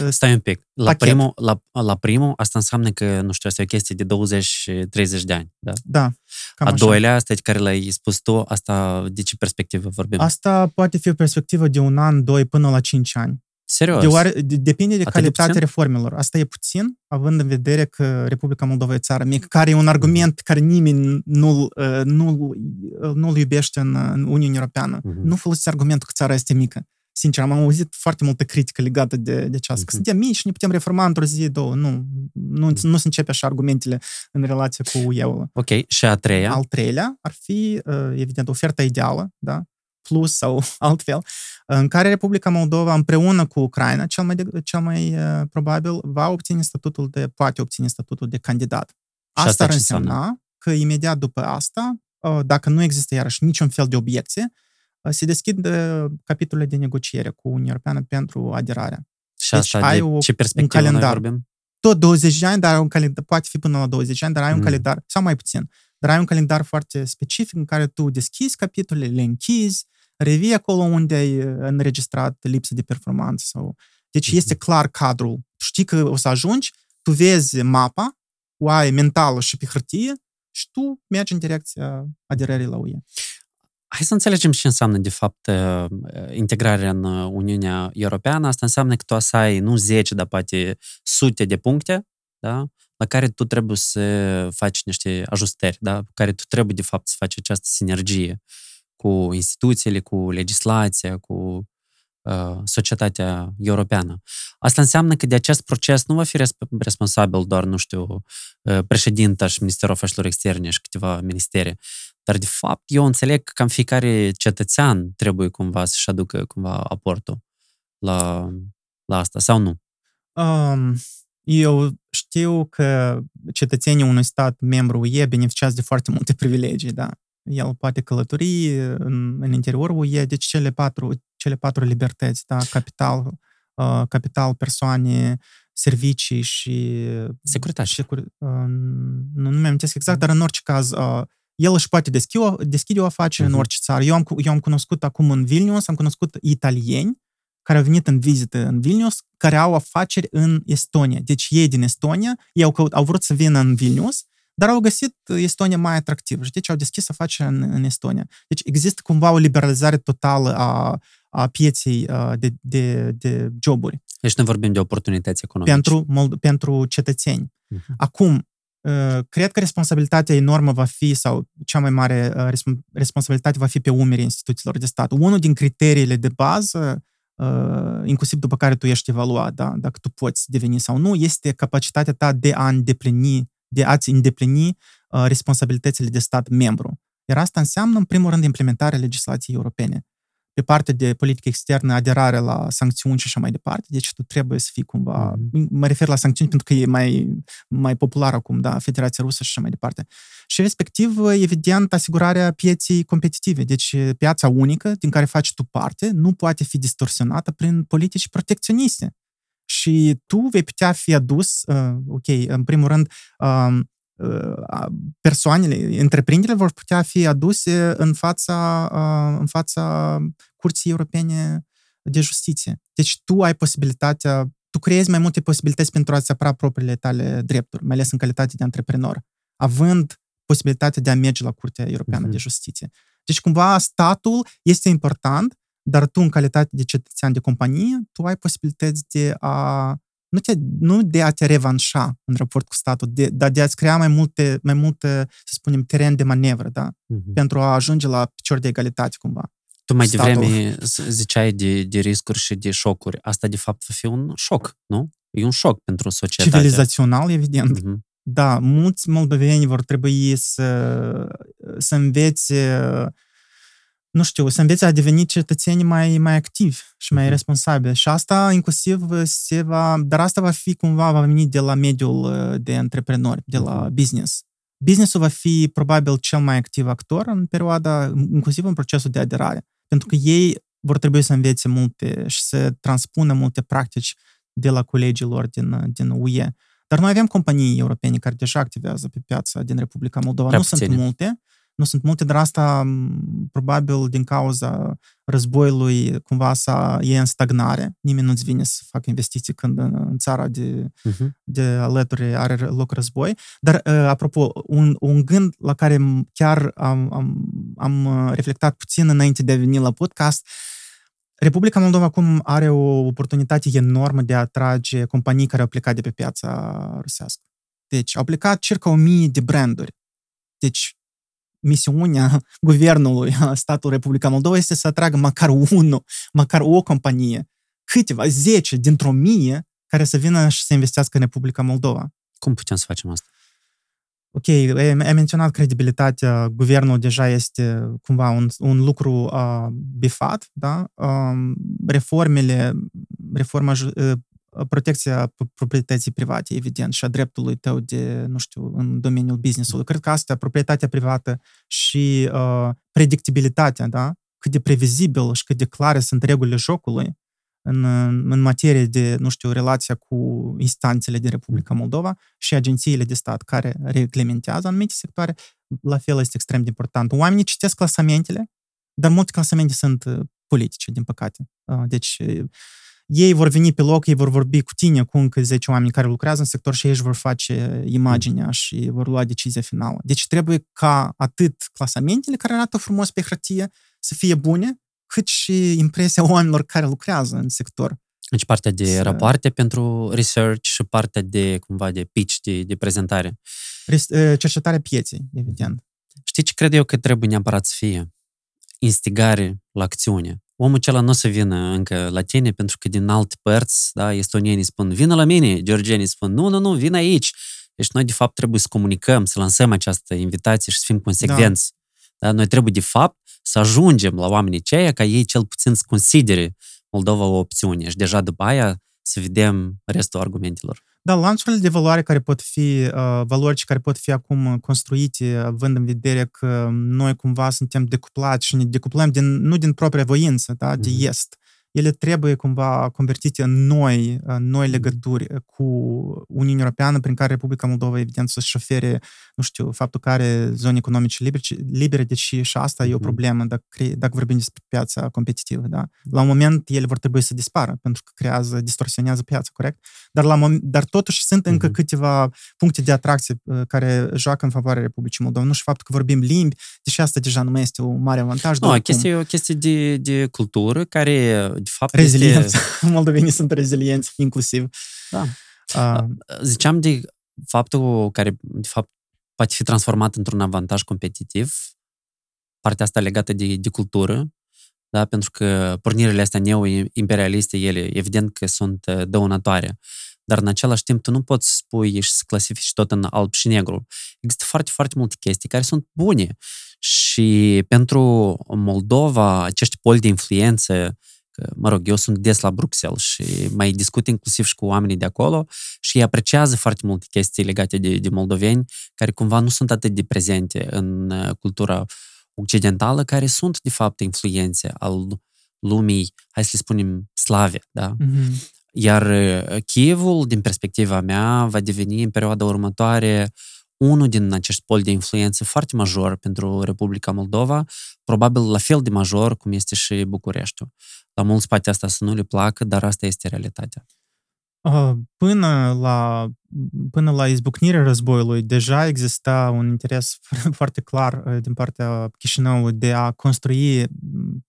Stai un pic. La pachet. primul, la, la primul, asta înseamnă că, nu știu, asta e o chestie de 20-30 de ani, da? Da. Cam A așa. doilea, asta care l-ai spus tu, asta de ce perspectivă vorbim? Asta poate fi o perspectivă de un an, doi, până la 5 ani. Serios? De oare, de, depinde de Atât calitatea de reformelor. Asta e puțin, având în vedere că Republica Moldova e țară mică, care e un argument care nimeni nu-l, nu-l, nu-l iubește în, în Uniunea Europeană. Uh-huh. Nu folosiți argumentul că țara este mică. Sincer, am auzit foarte multă critică legată de, de aceasta. Mm-hmm. Că suntem mici și ne putem reforma într-o zi, două. Nu, nu, mm-hmm. nu se începe așa argumentele în relație cu eu. Ok, și a treia? Al treilea ar fi, evident, oferta ideală, da? Plus sau altfel, în care Republica Moldova împreună cu Ucraina, cel mai, de, cel mai uh, probabil, va obține statutul de, poate obține statutul de candidat. Asta, asta ar însemna că imediat după asta, uh, dacă nu există iarăși niciun fel de obiecție, se deschid capitolele de negociere cu Uniunea Europeană pentru aderarea. Și deci asta ai de o, ce perspectivă un calendar. Noi vorbim? Tot 20 de ani, dar ai un calendar, poate fi până la 20 ani, dar ai mm. un calendar, sau mai puțin, dar ai un calendar foarte specific în care tu deschizi capitolele, le închizi, revii acolo unde ai înregistrat lipsă de performanță. Sau... Deci mm-hmm. este clar cadrul. Tu știi că o să ajungi, tu vezi mapa, o ai mentală și pe hârtie și tu mergi în direcția aderării la UE. Hai să înțelegem ce înseamnă, de fapt, uh, integrarea în Uniunea Europeană. Asta înseamnă că tu să ai nu 10, dar poate sute de puncte, da? la care tu trebuie să faci niște ajustări, da? care tu trebuie, de fapt, să faci această sinergie cu instituțiile, cu legislația, cu uh, societatea europeană. Asta înseamnă că de acest proces nu va fi responsabil doar, nu știu, uh, președinta și Ministerul Afacerilor Externe și câteva ministere, dar, de fapt, eu înțeleg că cam fiecare cetățean trebuie cumva să-și aducă cumva aportul la, la asta, sau nu? Um, eu știu că cetățenii unui stat membru UE beneficiază de foarte multe privilegii, da. El poate călători în, în interiorul UE, deci cele patru, cele patru libertăți, da, capital, uh, capital, persoane, servicii și... Securitate. Și, uh, nu, nu mi-am exact, dar în orice caz, uh, el își poate deschide o, deschide o afacere uh-huh. în mhm. orice țară. Eu am, eu am cunoscut acum în Vilnius, am cunoscut italieni care au venit în vizită în Vilnius, care au afaceri în Estonia. Deci ei din Estonia, ei au, au vrut să vină în Vilnius, dar au găsit Estonia mai atractivă și deci au deschis afaceri în, în Estonia. Deci există cumva o liberalizare totală a, a pieței de, de, de joburi. Deci ne vorbim de oportunități economice. Pentru, pentru cetățeni. Uh-huh. Acum, cred că responsabilitatea enormă va fi, sau cea mai mare responsabilitate va fi pe umerii instituțiilor de stat. Unul din criteriile de bază, inclusiv după care tu ești evaluat, da, dacă tu poți deveni sau nu, este capacitatea ta de a îndeplini, de a-ți îndeplini responsabilitățile de stat membru. Iar asta înseamnă, în primul rând, implementarea legislației europene. pe partea de politică externă, aderare la sancțiuni și așa mai departe, deci tu trebuie să fii cumva, mm-hmm. mă refer la sancțiuni pentru că e mai, mai popular acum, da, Federația Rusă și așa mai departe. Și respectiv, evident, asigurarea pieții competitive, deci piața unică din care faci tu parte nu poate fi distorsionată prin politici protecționiste. Și tu vei putea fi adus, uh, ok, în primul rând, uh, persoanele, întreprinderile vor putea fi aduse în fața, în fața Curții Europene de Justiție. Deci tu ai posibilitatea, tu creezi mai multe posibilități pentru a-ți apăra propriile tale drepturi, mai ales în calitate de antreprenor, având posibilitatea de a merge la Curtea Europeană uh-huh. de Justiție. Deci cumva statul este important, dar tu în calitate de cetățean de companie, tu ai posibilități de a nu, te, nu de a te revanșa în raport cu statul, de, dar de a-ți crea mai multe, mai multe, să spunem, teren de manevră, da? Uh-huh. Pentru a ajunge la picior de egalitate, cumva. Tu mai statul. devreme ziceai de, de riscuri și de șocuri. Asta, de fapt, va fi un șoc, nu? E un șoc pentru societate. Civilizațional, evident. Uh-huh. Da, mulți moldoveni vor trebui să, să învețe nu știu, să învețe a deveni cetățeni mai, mai activi și mai mm-hmm. responsabili. Și asta inclusiv se va, dar asta va fi cumva, va veni de la mediul uh, de antreprenori, de la mm-hmm. business. Businessul va fi probabil cel mai activ actor în perioada, inclusiv în procesul de aderare. Pentru că ei vor trebui să învețe multe și să transpună multe practici de la colegii lor din, din UE. Dar noi avem companii europene care deja activează pe piața din Republica Moldova. Prea nu puține. sunt multe, nu sunt multe, dar asta probabil din cauza războiului cumva să e în stagnare. Nimeni nu-ți vine să facă investiții când în țara de, uh-huh. de alături are loc război. Dar, apropo, un, un gând la care chiar am, am, am reflectat puțin înainte de a veni la podcast, Republica Moldova acum are o oportunitate enormă de a atrage companii care au plecat de pe piața rusească. Deci, au plecat circa o mie de branduri. Deci, misiunea guvernului statului Republica Moldova este să atragă măcar unul, măcar o companie, câteva, zece dintr-o mie, care să vină și să investească în Republica Moldova. Cum putem să facem asta? Ok, ai menționat credibilitatea, guvernul deja este cumva un, un lucru uh, bifat, da? Uh, reformele, reforma uh, protecția proprietății private, evident, și a dreptului tău de, nu știu, în domeniul business-ului. Cred că asta, proprietatea privată și uh, predictibilitatea, da? Cât de previzibil și cât de clare sunt regulile jocului în, în materie de, nu știu, relația cu instanțele din Republica Moldova și agențiile de stat care reglementează anumite sectoare, la fel este extrem de important. Oamenii citesc clasamentele, dar multe clasamente sunt politice, din păcate. Deci, ei vor veni pe loc, ei vor vorbi cu tine, cu încă 10 oameni care lucrează în sector și ei își vor face imaginea și vor lua decizia finală. Deci trebuie ca atât clasamentele care arată frumos pe hârtie să fie bune, cât și impresia oamenilor care lucrează în sector. Deci partea de să... rapoarte pentru research și partea de, cumva, de pitch, de, de prezentare. Cercetarea pieței, evident. Știi ce cred eu că trebuie neapărat să fie? Instigare la acțiune omul acela nu o să vină încă la tine pentru că din alte părți, da, estonienii spun, vină la mine, georgienii spun, nu, nu, nu, vin aici. Deci noi, de fapt, trebuie să comunicăm, să lansăm această invitație și să fim consecvenți. Da. da? Noi trebuie, de fapt, să ajungem la oamenii ceia ca ei cel puțin să considere Moldova o opțiune și deja după aia să vedem restul argumentelor. Da, lanțurile de valoare care pot fi, uh, valori care pot fi acum construite, având în vedere că noi cumva suntem decuplați și ne decuplăm din, nu din propria voință, da, de mm-hmm. est, ele trebuie cumva convertite în noi, în noi legături cu Uniunea Europeană, prin care Republica Moldova, evident, să-și ofere, nu știu, faptul că are zone economice libere, libere deci și asta mm-hmm. e o problemă dacă, dacă vorbim despre piața competitivă, da? La un moment ele vor trebui să dispară, pentru că creează, distorsionează piața, corect? Dar, la moment, dar totuși sunt încă mm-hmm. câteva puncte de atracție care joacă în favoarea Republicii Moldova. Nu și faptul că vorbim limbi, deși asta deja nu mai este un mare avantaj. Nu, chestia e o chestie de, de cultură care de fapt, Reziliență. Este... Moldovenii sunt rezilienți, inclusiv. Da. Uh, Ziceam de faptul care, de fapt, poate fi transformat într-un avantaj competitiv, partea asta legată de, de cultură, da? pentru că pornirile astea neo-imperialiste, ele, evident că sunt dăunătoare. Dar în același timp tu nu poți spui și să clasifici tot în alb și negru. Există foarte, foarte multe chestii care sunt bune Și pentru Moldova, acești poli de influență, că, mă rog, eu sunt des la Bruxelles și mai discut inclusiv și cu oamenii de acolo și ei apreciază foarte multe chestii legate de, de moldoveni, care cumva nu sunt atât de prezente în uh, cultura occidentală, care sunt, de fapt, influențe al lumii, hai să le spunem, slave, da? Mm-hmm. Iar Kievul, din perspectiva mea, va deveni în perioada următoare unul din acești poli de influență foarte major pentru Republica Moldova, probabil la fel de major cum este și Bucureștiul. La mulți poate asta să nu le placă, dar asta este realitatea. Până la, până la izbucnirea războiului, deja exista un interes foarte clar din partea Chișinăului de a construi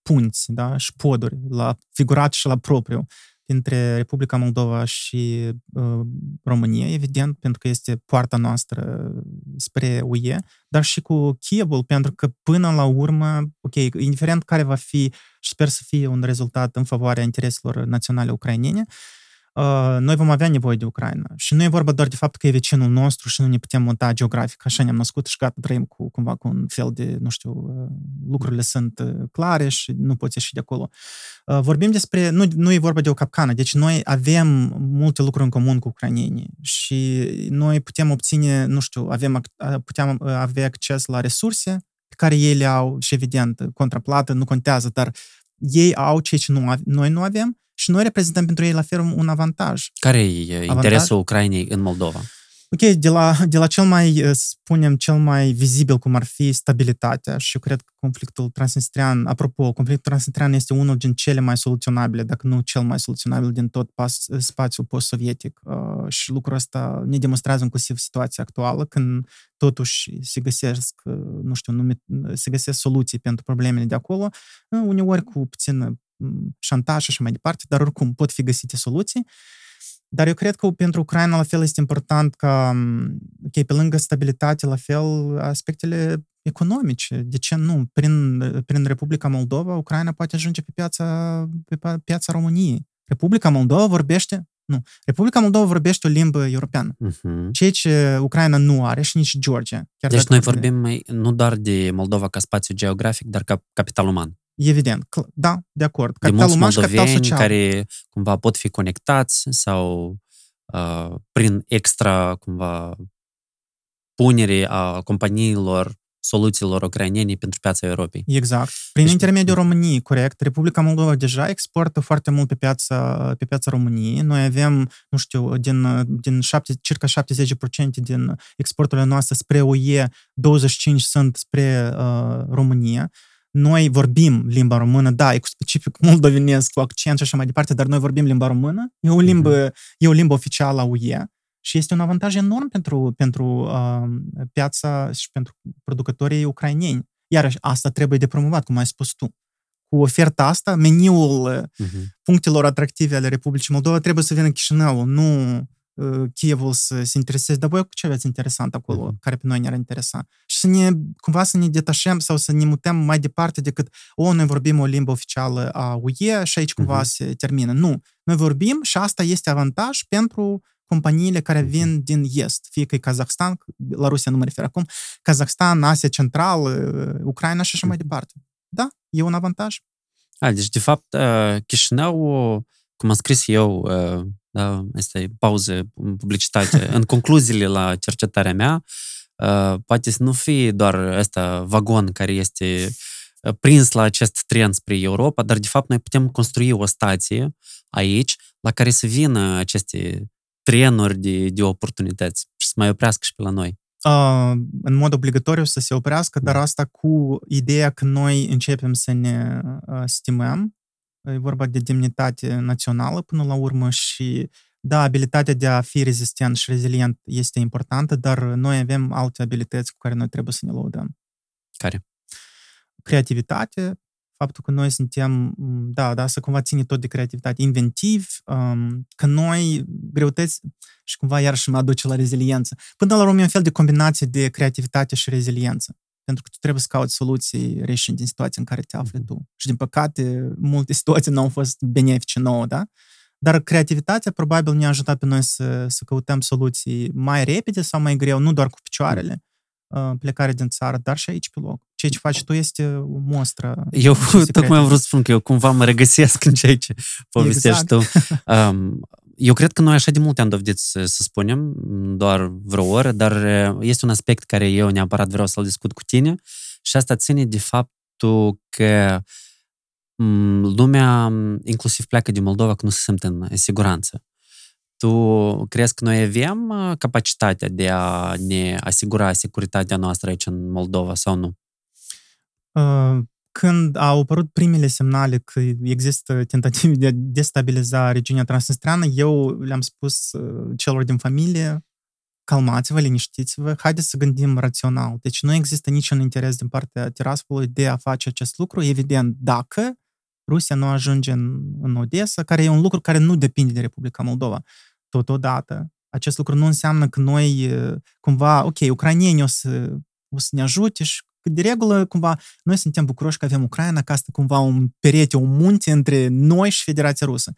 punți da, și poduri, la figurat și la propriu, dintre Republica Moldova și uh, România, evident, pentru că este poarta noastră spre UE, dar și cu Kievul, pentru că până la urmă, ok, indiferent care va fi, și sper să fie un rezultat în favoarea intereselor naționale ucrainene, uh, Uh, noi vom avea nevoie de Ucraina. Și nu e vorba doar de faptul că e vecinul nostru și nu ne putem muta geografic, așa ne-am născut și gata, trăim cu, cumva cu un fel de, nu știu, uh, lucrurile sunt uh, clare și nu poți ieși de acolo. Vorbim despre, nu, nu e vorba de o capcană, deci noi avem multe lucruri în comun cu ucrainienii și noi putem obține, nu știu, avem, putem avea acces la resurse pe care ei le au și evident, contraplată, nu contează, dar ei au ceea ce nu, noi nu avem și noi reprezentăm pentru ei la fel un avantaj. Care e avantaj? interesul Ucrainei în Moldova? Ok, de la, de la cel mai, uh, spunem, cel mai vizibil, cum ar fi stabilitatea și eu cred că conflictul transnistrian, apropo, conflictul transnistrian este unul din cele mai soluționabile, dacă nu cel mai soluționabil din tot pas, uh, spațiul post-sovietic uh, și lucrul ăsta ne demonstrează inclusiv situația actuală, când totuși se găsesc, uh, nu știu, nume, se găsesc soluții pentru problemele de acolo, uh, uneori cu puțină șantaj și așa mai departe, dar oricum pot fi găsite soluții. Dar eu cred că pentru Ucraina la fel este important ca, okay, pe lângă stabilitate, la fel aspectele economice. De ce nu? Prin, prin Republica Moldova, Ucraina poate ajunge pe piața, pe piața României. Republica Moldova vorbește nu. Republica Moldova vorbește o limbă europeană. Uh-huh. Ceea ce Ucraina nu are și nici Georgia. Chiar deci noi vorbim mai, nu doar de Moldova ca spațiu geografic, dar ca capital uman. Evident, da, de acord. Capital de uman și capital social. care cumva pot fi conectați sau uh, prin extra cumva punere a companiilor soluțiilor ucrainene pentru piața Europei. Exact. Prin deci, intermediul României, corect. Republica Moldova deja exportă foarte mult pe piața, pe piața României. Noi avem, nu știu, din, din 7, circa 70% din exporturile noastre spre UE, 25 sunt spre uh, România noi vorbim limba română, da, e cu specific moldovenesc, cu accent și așa mai departe, dar noi vorbim limba română, e o limbă, uh-huh. e o limbă oficială a UE și este un avantaj enorm pentru, pentru uh, piața și pentru producătorii ucraineni. Iarăși, asta trebuie de promovat, cum ai spus tu. Cu oferta asta, meniul uh-huh. punctelor atractive ale Republicii Moldova trebuie să vină Chișinăul, nu Chievul să se intereseze, dar voi cu ce aveți interesant acolo, uh-huh. care pe noi ne-ar interesa? Și să ne, cumva să ne detașăm sau să ne mutăm mai departe decât, o, noi vorbim o limbă oficială a UE și aici cumva uh-huh. se termină. Nu. Noi vorbim și asta este avantaj pentru companiile care vin din Est, fie că e Kazakhstan, la Rusia nu mă refer acum, Kazakhstan, Asia Central, Ucraina și așa mai departe. Da, e un avantaj. A, deci, de fapt, Chișinău, cum am scris eu da, asta e pauză, publicitate, în concluziile la cercetarea mea, uh, poate să nu fie doar ăsta vagon care este uh, prins la acest trend spre Europa, dar de fapt noi putem construi o stație aici la care să vină aceste trenuri de, de oportunități și să mai oprească și pe la noi. Uh, în mod obligatoriu să se oprească, dar asta cu ideea că noi începem să ne uh, stimăm E vorba de demnitate națională până la urmă și da, abilitatea de a fi rezistent și rezilient este importantă, dar noi avem alte abilități cu care noi trebuie să ne lăudăm. Care? Creativitate, faptul că noi suntem, da, da, să cumva ține tot de creativitate, inventiv, um, că noi greutăți și cumva iarăși mă aduce la reziliență. Până la urmă e un fel de combinație de creativitate și reziliență pentru că tu trebuie să cauți soluții reșind din situația în care te afli tu. Și, din păcate, multe situații nu au fost benefice nouă, da? Dar creativitatea probabil ne-a ajutat pe noi să, să căutăm soluții mai repede sau mai greu, nu doar cu picioarele, uh, plecare din țară, dar și aici pe loc. Ceea ceea ce faci tu este o mostră. Eu tocmai am vrut să spun că eu cumva mă regăsesc în ceea ce povestești exact. tu. Um, eu cred că noi așa de multe am dovedit să, să spunem, doar vreo oră, dar este un aspect care eu neapărat vreau să-l discut cu tine și asta ține de faptul că lumea inclusiv pleacă din Moldova că nu se simte în siguranță. Tu crezi că noi avem capacitatea de a ne asigura securitatea noastră aici în Moldova sau nu? Uh, când au apărut primele semnale că există tentative de a destabiliza regiunea transnistreană, eu le-am spus uh, celor din familie, calmați-vă, liniștiți-vă, haideți să gândim rațional. Deci nu există niciun interes din partea Tiraspolului de a face acest lucru, evident, dacă Rusia nu ajunge în, în Odessa, care e un lucru care nu depinde de Republica Moldova. Totodată, acest lucru nu înseamnă că noi uh, cumva, ok, ucrainienii o să, o să ne ajute și de regulă, cumva, noi suntem bucuroși că avem Ucraina, că asta cumva un perete, un munte între noi și Federația Rusă.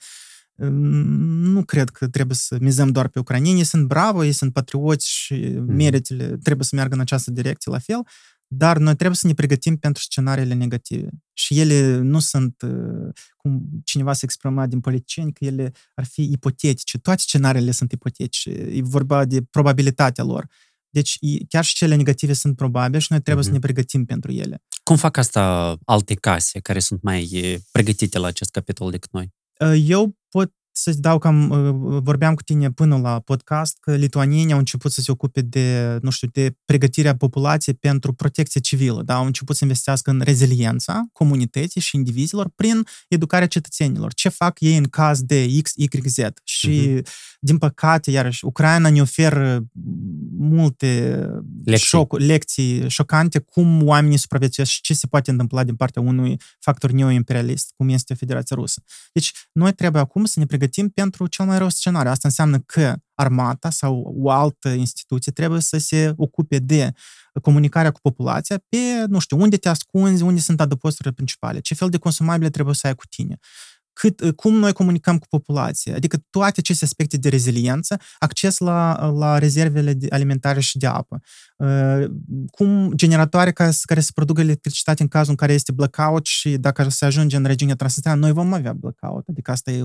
Nu cred că trebuie să mizăm doar pe ucrainieni, ei sunt bravo, ei sunt patrioți și mhm. meritele trebuie să meargă în această direcție la fel, dar noi trebuie să ne pregătim pentru scenariile negative. Și ele nu sunt, uh, cum cineva se exprima din politicieni, că ele ar fi ipotetice. Toate scenariile sunt ipotetice. E vorba de probabilitatea lor. Deci chiar și cele negative sunt probabile și noi trebuie mm-hmm. să mhm. ne pregătim pentru ele. Cum fac asta alte case care sunt mai pregătite la acest capitol decât noi? Eu pot să-ți dau cam, uh, vorbeam cu tine până la podcast, că lituanienii au început să se ocupe de, nu știu, de pregătirea populației pentru protecție civilă, da? au început să investească în reziliența comunității și indivizilor prin educarea cetățenilor. Ce fac ei în caz de X, Y, Z? Și, uh-huh. din păcate, iarăși, Ucraina ne oferă multe lecții. Șoc, lecții șocante cum oamenii supraviețuiesc și ce se poate întâmpla din partea unui factor neoimperialist, cum este Federația Rusă. Deci, noi trebuie acum să ne pregătim pregătim pentru cel mai rău scenariu. Asta înseamnă că armata sau o altă instituție trebuie să se ocupe de comunicarea cu populația pe, nu știu, unde te ascunzi, unde sunt adăposturile principale, ce fel de consumabile trebuie să ai cu tine cât, cum noi comunicăm cu populația, adică toate aceste aspecte de reziliență, acces la, la rezervele alimentare și de apă, cum generatoare care, care să producă electricitate în cazul în care este blackout și dacă se ajunge în regiunea transnistreană, noi vom avea blackout, adică asta e 100%.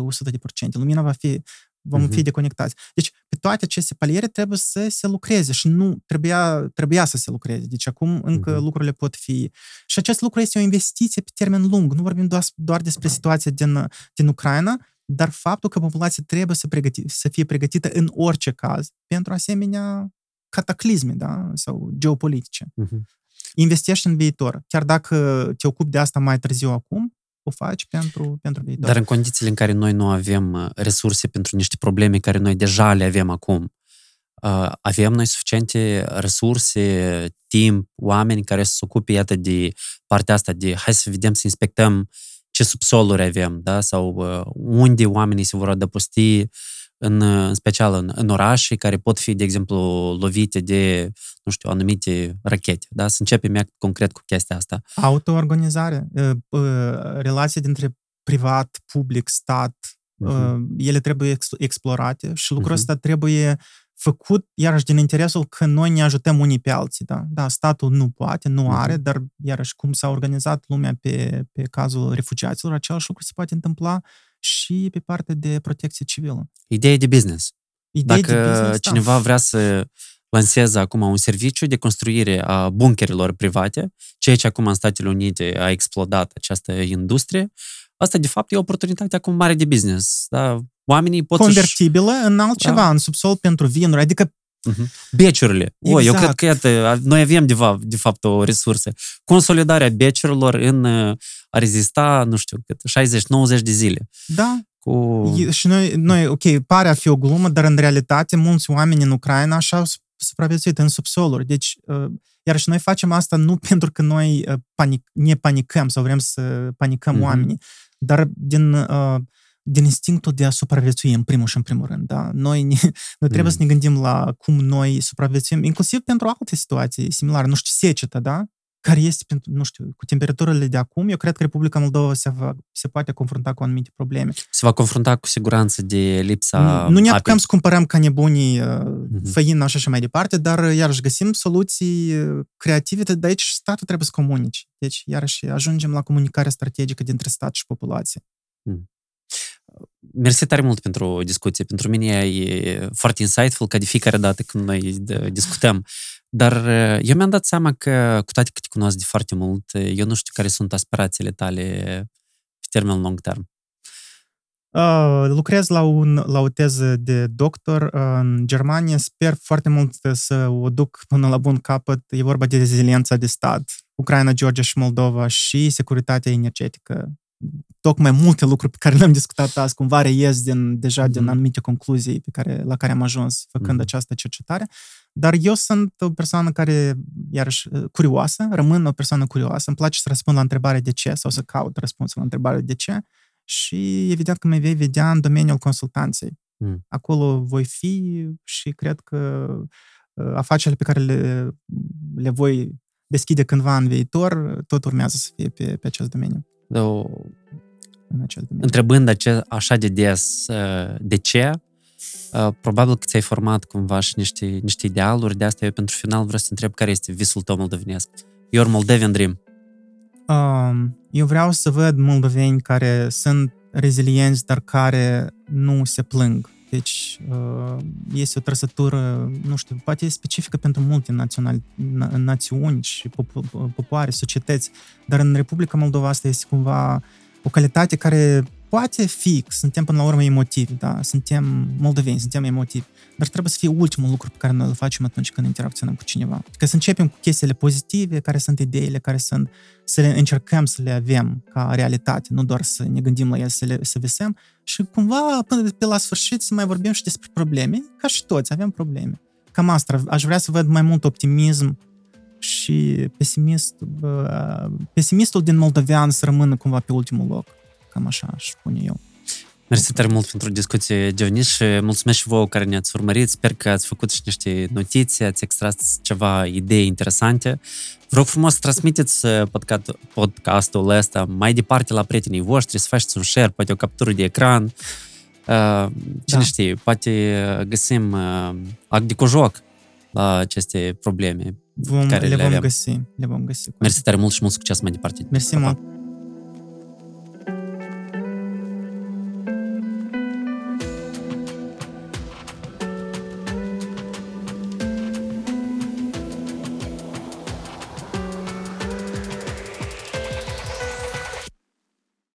Lumina va fi vom uh-huh. fi deconectați. Deci, pe toate aceste paliere trebuie să se lucreze și nu trebuia, trebuia să se lucreze. Deci, acum încă uh-huh. lucrurile pot fi... Și acest lucru este o investiție pe termen lung. Nu vorbim doar, doar despre situația din, din Ucraina, dar faptul că populația trebuie să, pregăti, să fie pregătită în orice caz pentru asemenea cataclisme da? sau geopolitice. Uh-huh. Investești în viitor. Chiar dacă te ocupi de asta mai târziu acum, o faci pentru, pentru viitor. Dar în condițiile în care noi nu avem uh, resurse pentru niște probleme care noi deja le avem acum, uh, avem noi suficiente resurse, timp, oameni care să se ocupe, iată, de partea asta de hai să vedem, să inspectăm ce subsoluri avem, da? sau uh, unde oamenii se vor adăposti, în, în special în, în orașe care pot fi, de exemplu, lovite de, nu știu, anumite rachete. Da? Să începem concret cu chestia asta. Autoorganizare, relația dintre privat, public, stat, uh-huh. ele trebuie explorate și lucrul uh-huh. ăsta trebuie făcut, iarăși, din interesul că noi ne ajutăm unii pe alții. Da, da statul nu poate, nu uh-huh. are, dar, iarăși, cum s-a organizat lumea pe, pe cazul refugiaților, același lucru se poate întâmpla și pe partea de protecție civilă. Idee de business. Idee Dacă de business, da. cineva da. vrea să lanseze acum un serviciu de construire a bunkerilor private, ceea ce acum în Statele Unite a explodat această industrie, asta de fapt e o oportunitate acum mare de business. Da? Oamenii pot Convertibilă să în altceva, da. în subsol pentru vinuri, adică Uh-huh. Beciurile. Exact. O, eu cred că, iată, noi avem de fapt, de fapt o resursă. Consolidarea beciurilor în a rezista, nu știu, 60-90 de zile. Da. Cu... Și noi, noi, ok, pare a fi o glumă, dar în realitate mulți oameni în Ucraina așa au supraviețuit în subsoluri. Deci, iar și noi facem asta nu pentru că noi panic, ne panicăm sau vrem să panicăm uh-huh. oamenii, dar din uh, din instinctul de a supraviețui în primul și în primul rând. Da? Noi, ne, noi trebuie mm. să ne gândim la cum noi supraviețuim, inclusiv pentru alte situații similare, nu știu, secetă, da? care este, pentru, nu știu, cu temperaturile de acum, eu cred că Republica Moldova se, va, se poate confrunta cu anumite probleme. Se va confrunta cu siguranță de lipsa Nu ne apei. apucăm să cumpărăm ca nebunii uh, Mhm. făină și așa mai departe, dar uh, iarăși găsim soluții uh, creative, de aici statul trebuie să comunice. Deci, iarăși, ajungem la comunicarea strategică dintre stat și populație. Mersi tare mult pentru discuție. Pentru mine e foarte insightful ca de fiecare dată când noi de- discutăm. Dar uh, eu mi-am dat seama că, cu toate că te cunosc de foarte mult, uh, eu nu știu care sunt aspirațiile tale pe termen lung term. Uh, lucrez la, un, la o teză de doctor uh, în Germania. Sper foarte mult să o duc până la bun capăt. E vorba de reziliența de stat, Ucraina, Georgia și Moldova și securitatea energetică. Tocmai multe lucruri pe care le-am discutat azi, cumva reies din, deja din Mhm. anumite concluzii pe care, la care am ajuns făcând Mhm. această cercetare. Dar eu sunt o persoană care, iarăși, curioasă, rămân o persoană curioasă. Îmi place să răspund la întrebarea de ce sau să caut răspunsul la întrebarea de ce și evident că mă vei vedea în domeniul consultanței. Mm. Acolo voi fi și cred că uh, afacerile pe care le, le voi deschide cândva în viitor, tot urmează să fie pe, pe acest domeniu. O, În acest domeniu. întrebând ace- așa de des uh, de ce, uh, probabil că ți-ai format cumva și niște, niște idealuri, de asta eu pentru final vreau să te întreb care este visul tău moldovenesc. Your Moldavian Dream. Um, eu vreau să văd moldoveni care sunt rezilienți, dar care nu se plâng. Deci uh, este o trăsătură, nu știu, poate e specifică pentru multe naționali, na, națiuni și popo- popoare, societăți, dar în Republica Moldova asta este cumva o calitate care poate fi, suntem până la urmă emotivi, da? suntem moldoveni, suntem emotivi, dar trebuie să fie ultimul lucru pe care noi îl facem atunci când interacționăm cu cineva. Că să începem cu chestiile pozitive, care sunt ideile, care sunt, să le încercăm să le avem ca realitate, nu doar să ne gândim la ele, să, le, să visăm și cumva până pe la sfârșit să mai vorbim și despre probleme, ca și toți avem probleme. Cam asta, aș vrea să văd mai mult optimism și pesimist, bă, pesimistul din moldovean să rămână cumva pe ultimul loc. Cam așa aș spune eu. Mersi tare mult pentru discuție, Dionis, și mulțumesc și vouă care ne-ați urmărit. Sper că ați făcut și niște notiții, ați extras ceva idei interesante. Vă rog frumos să transmiteți uh, podcast, podcastul ăsta mai departe la prietenii voștri, să faceți un share, poate o captură de ecran. Uh, cine Da. știe, poate găsim uh, act de cojoc la aceste probleme. Vom, Care le le vom avem. găsi. Le vom găsi. Mersi tare mult și mult succes mai departe. Mersi Pa, pa. mult.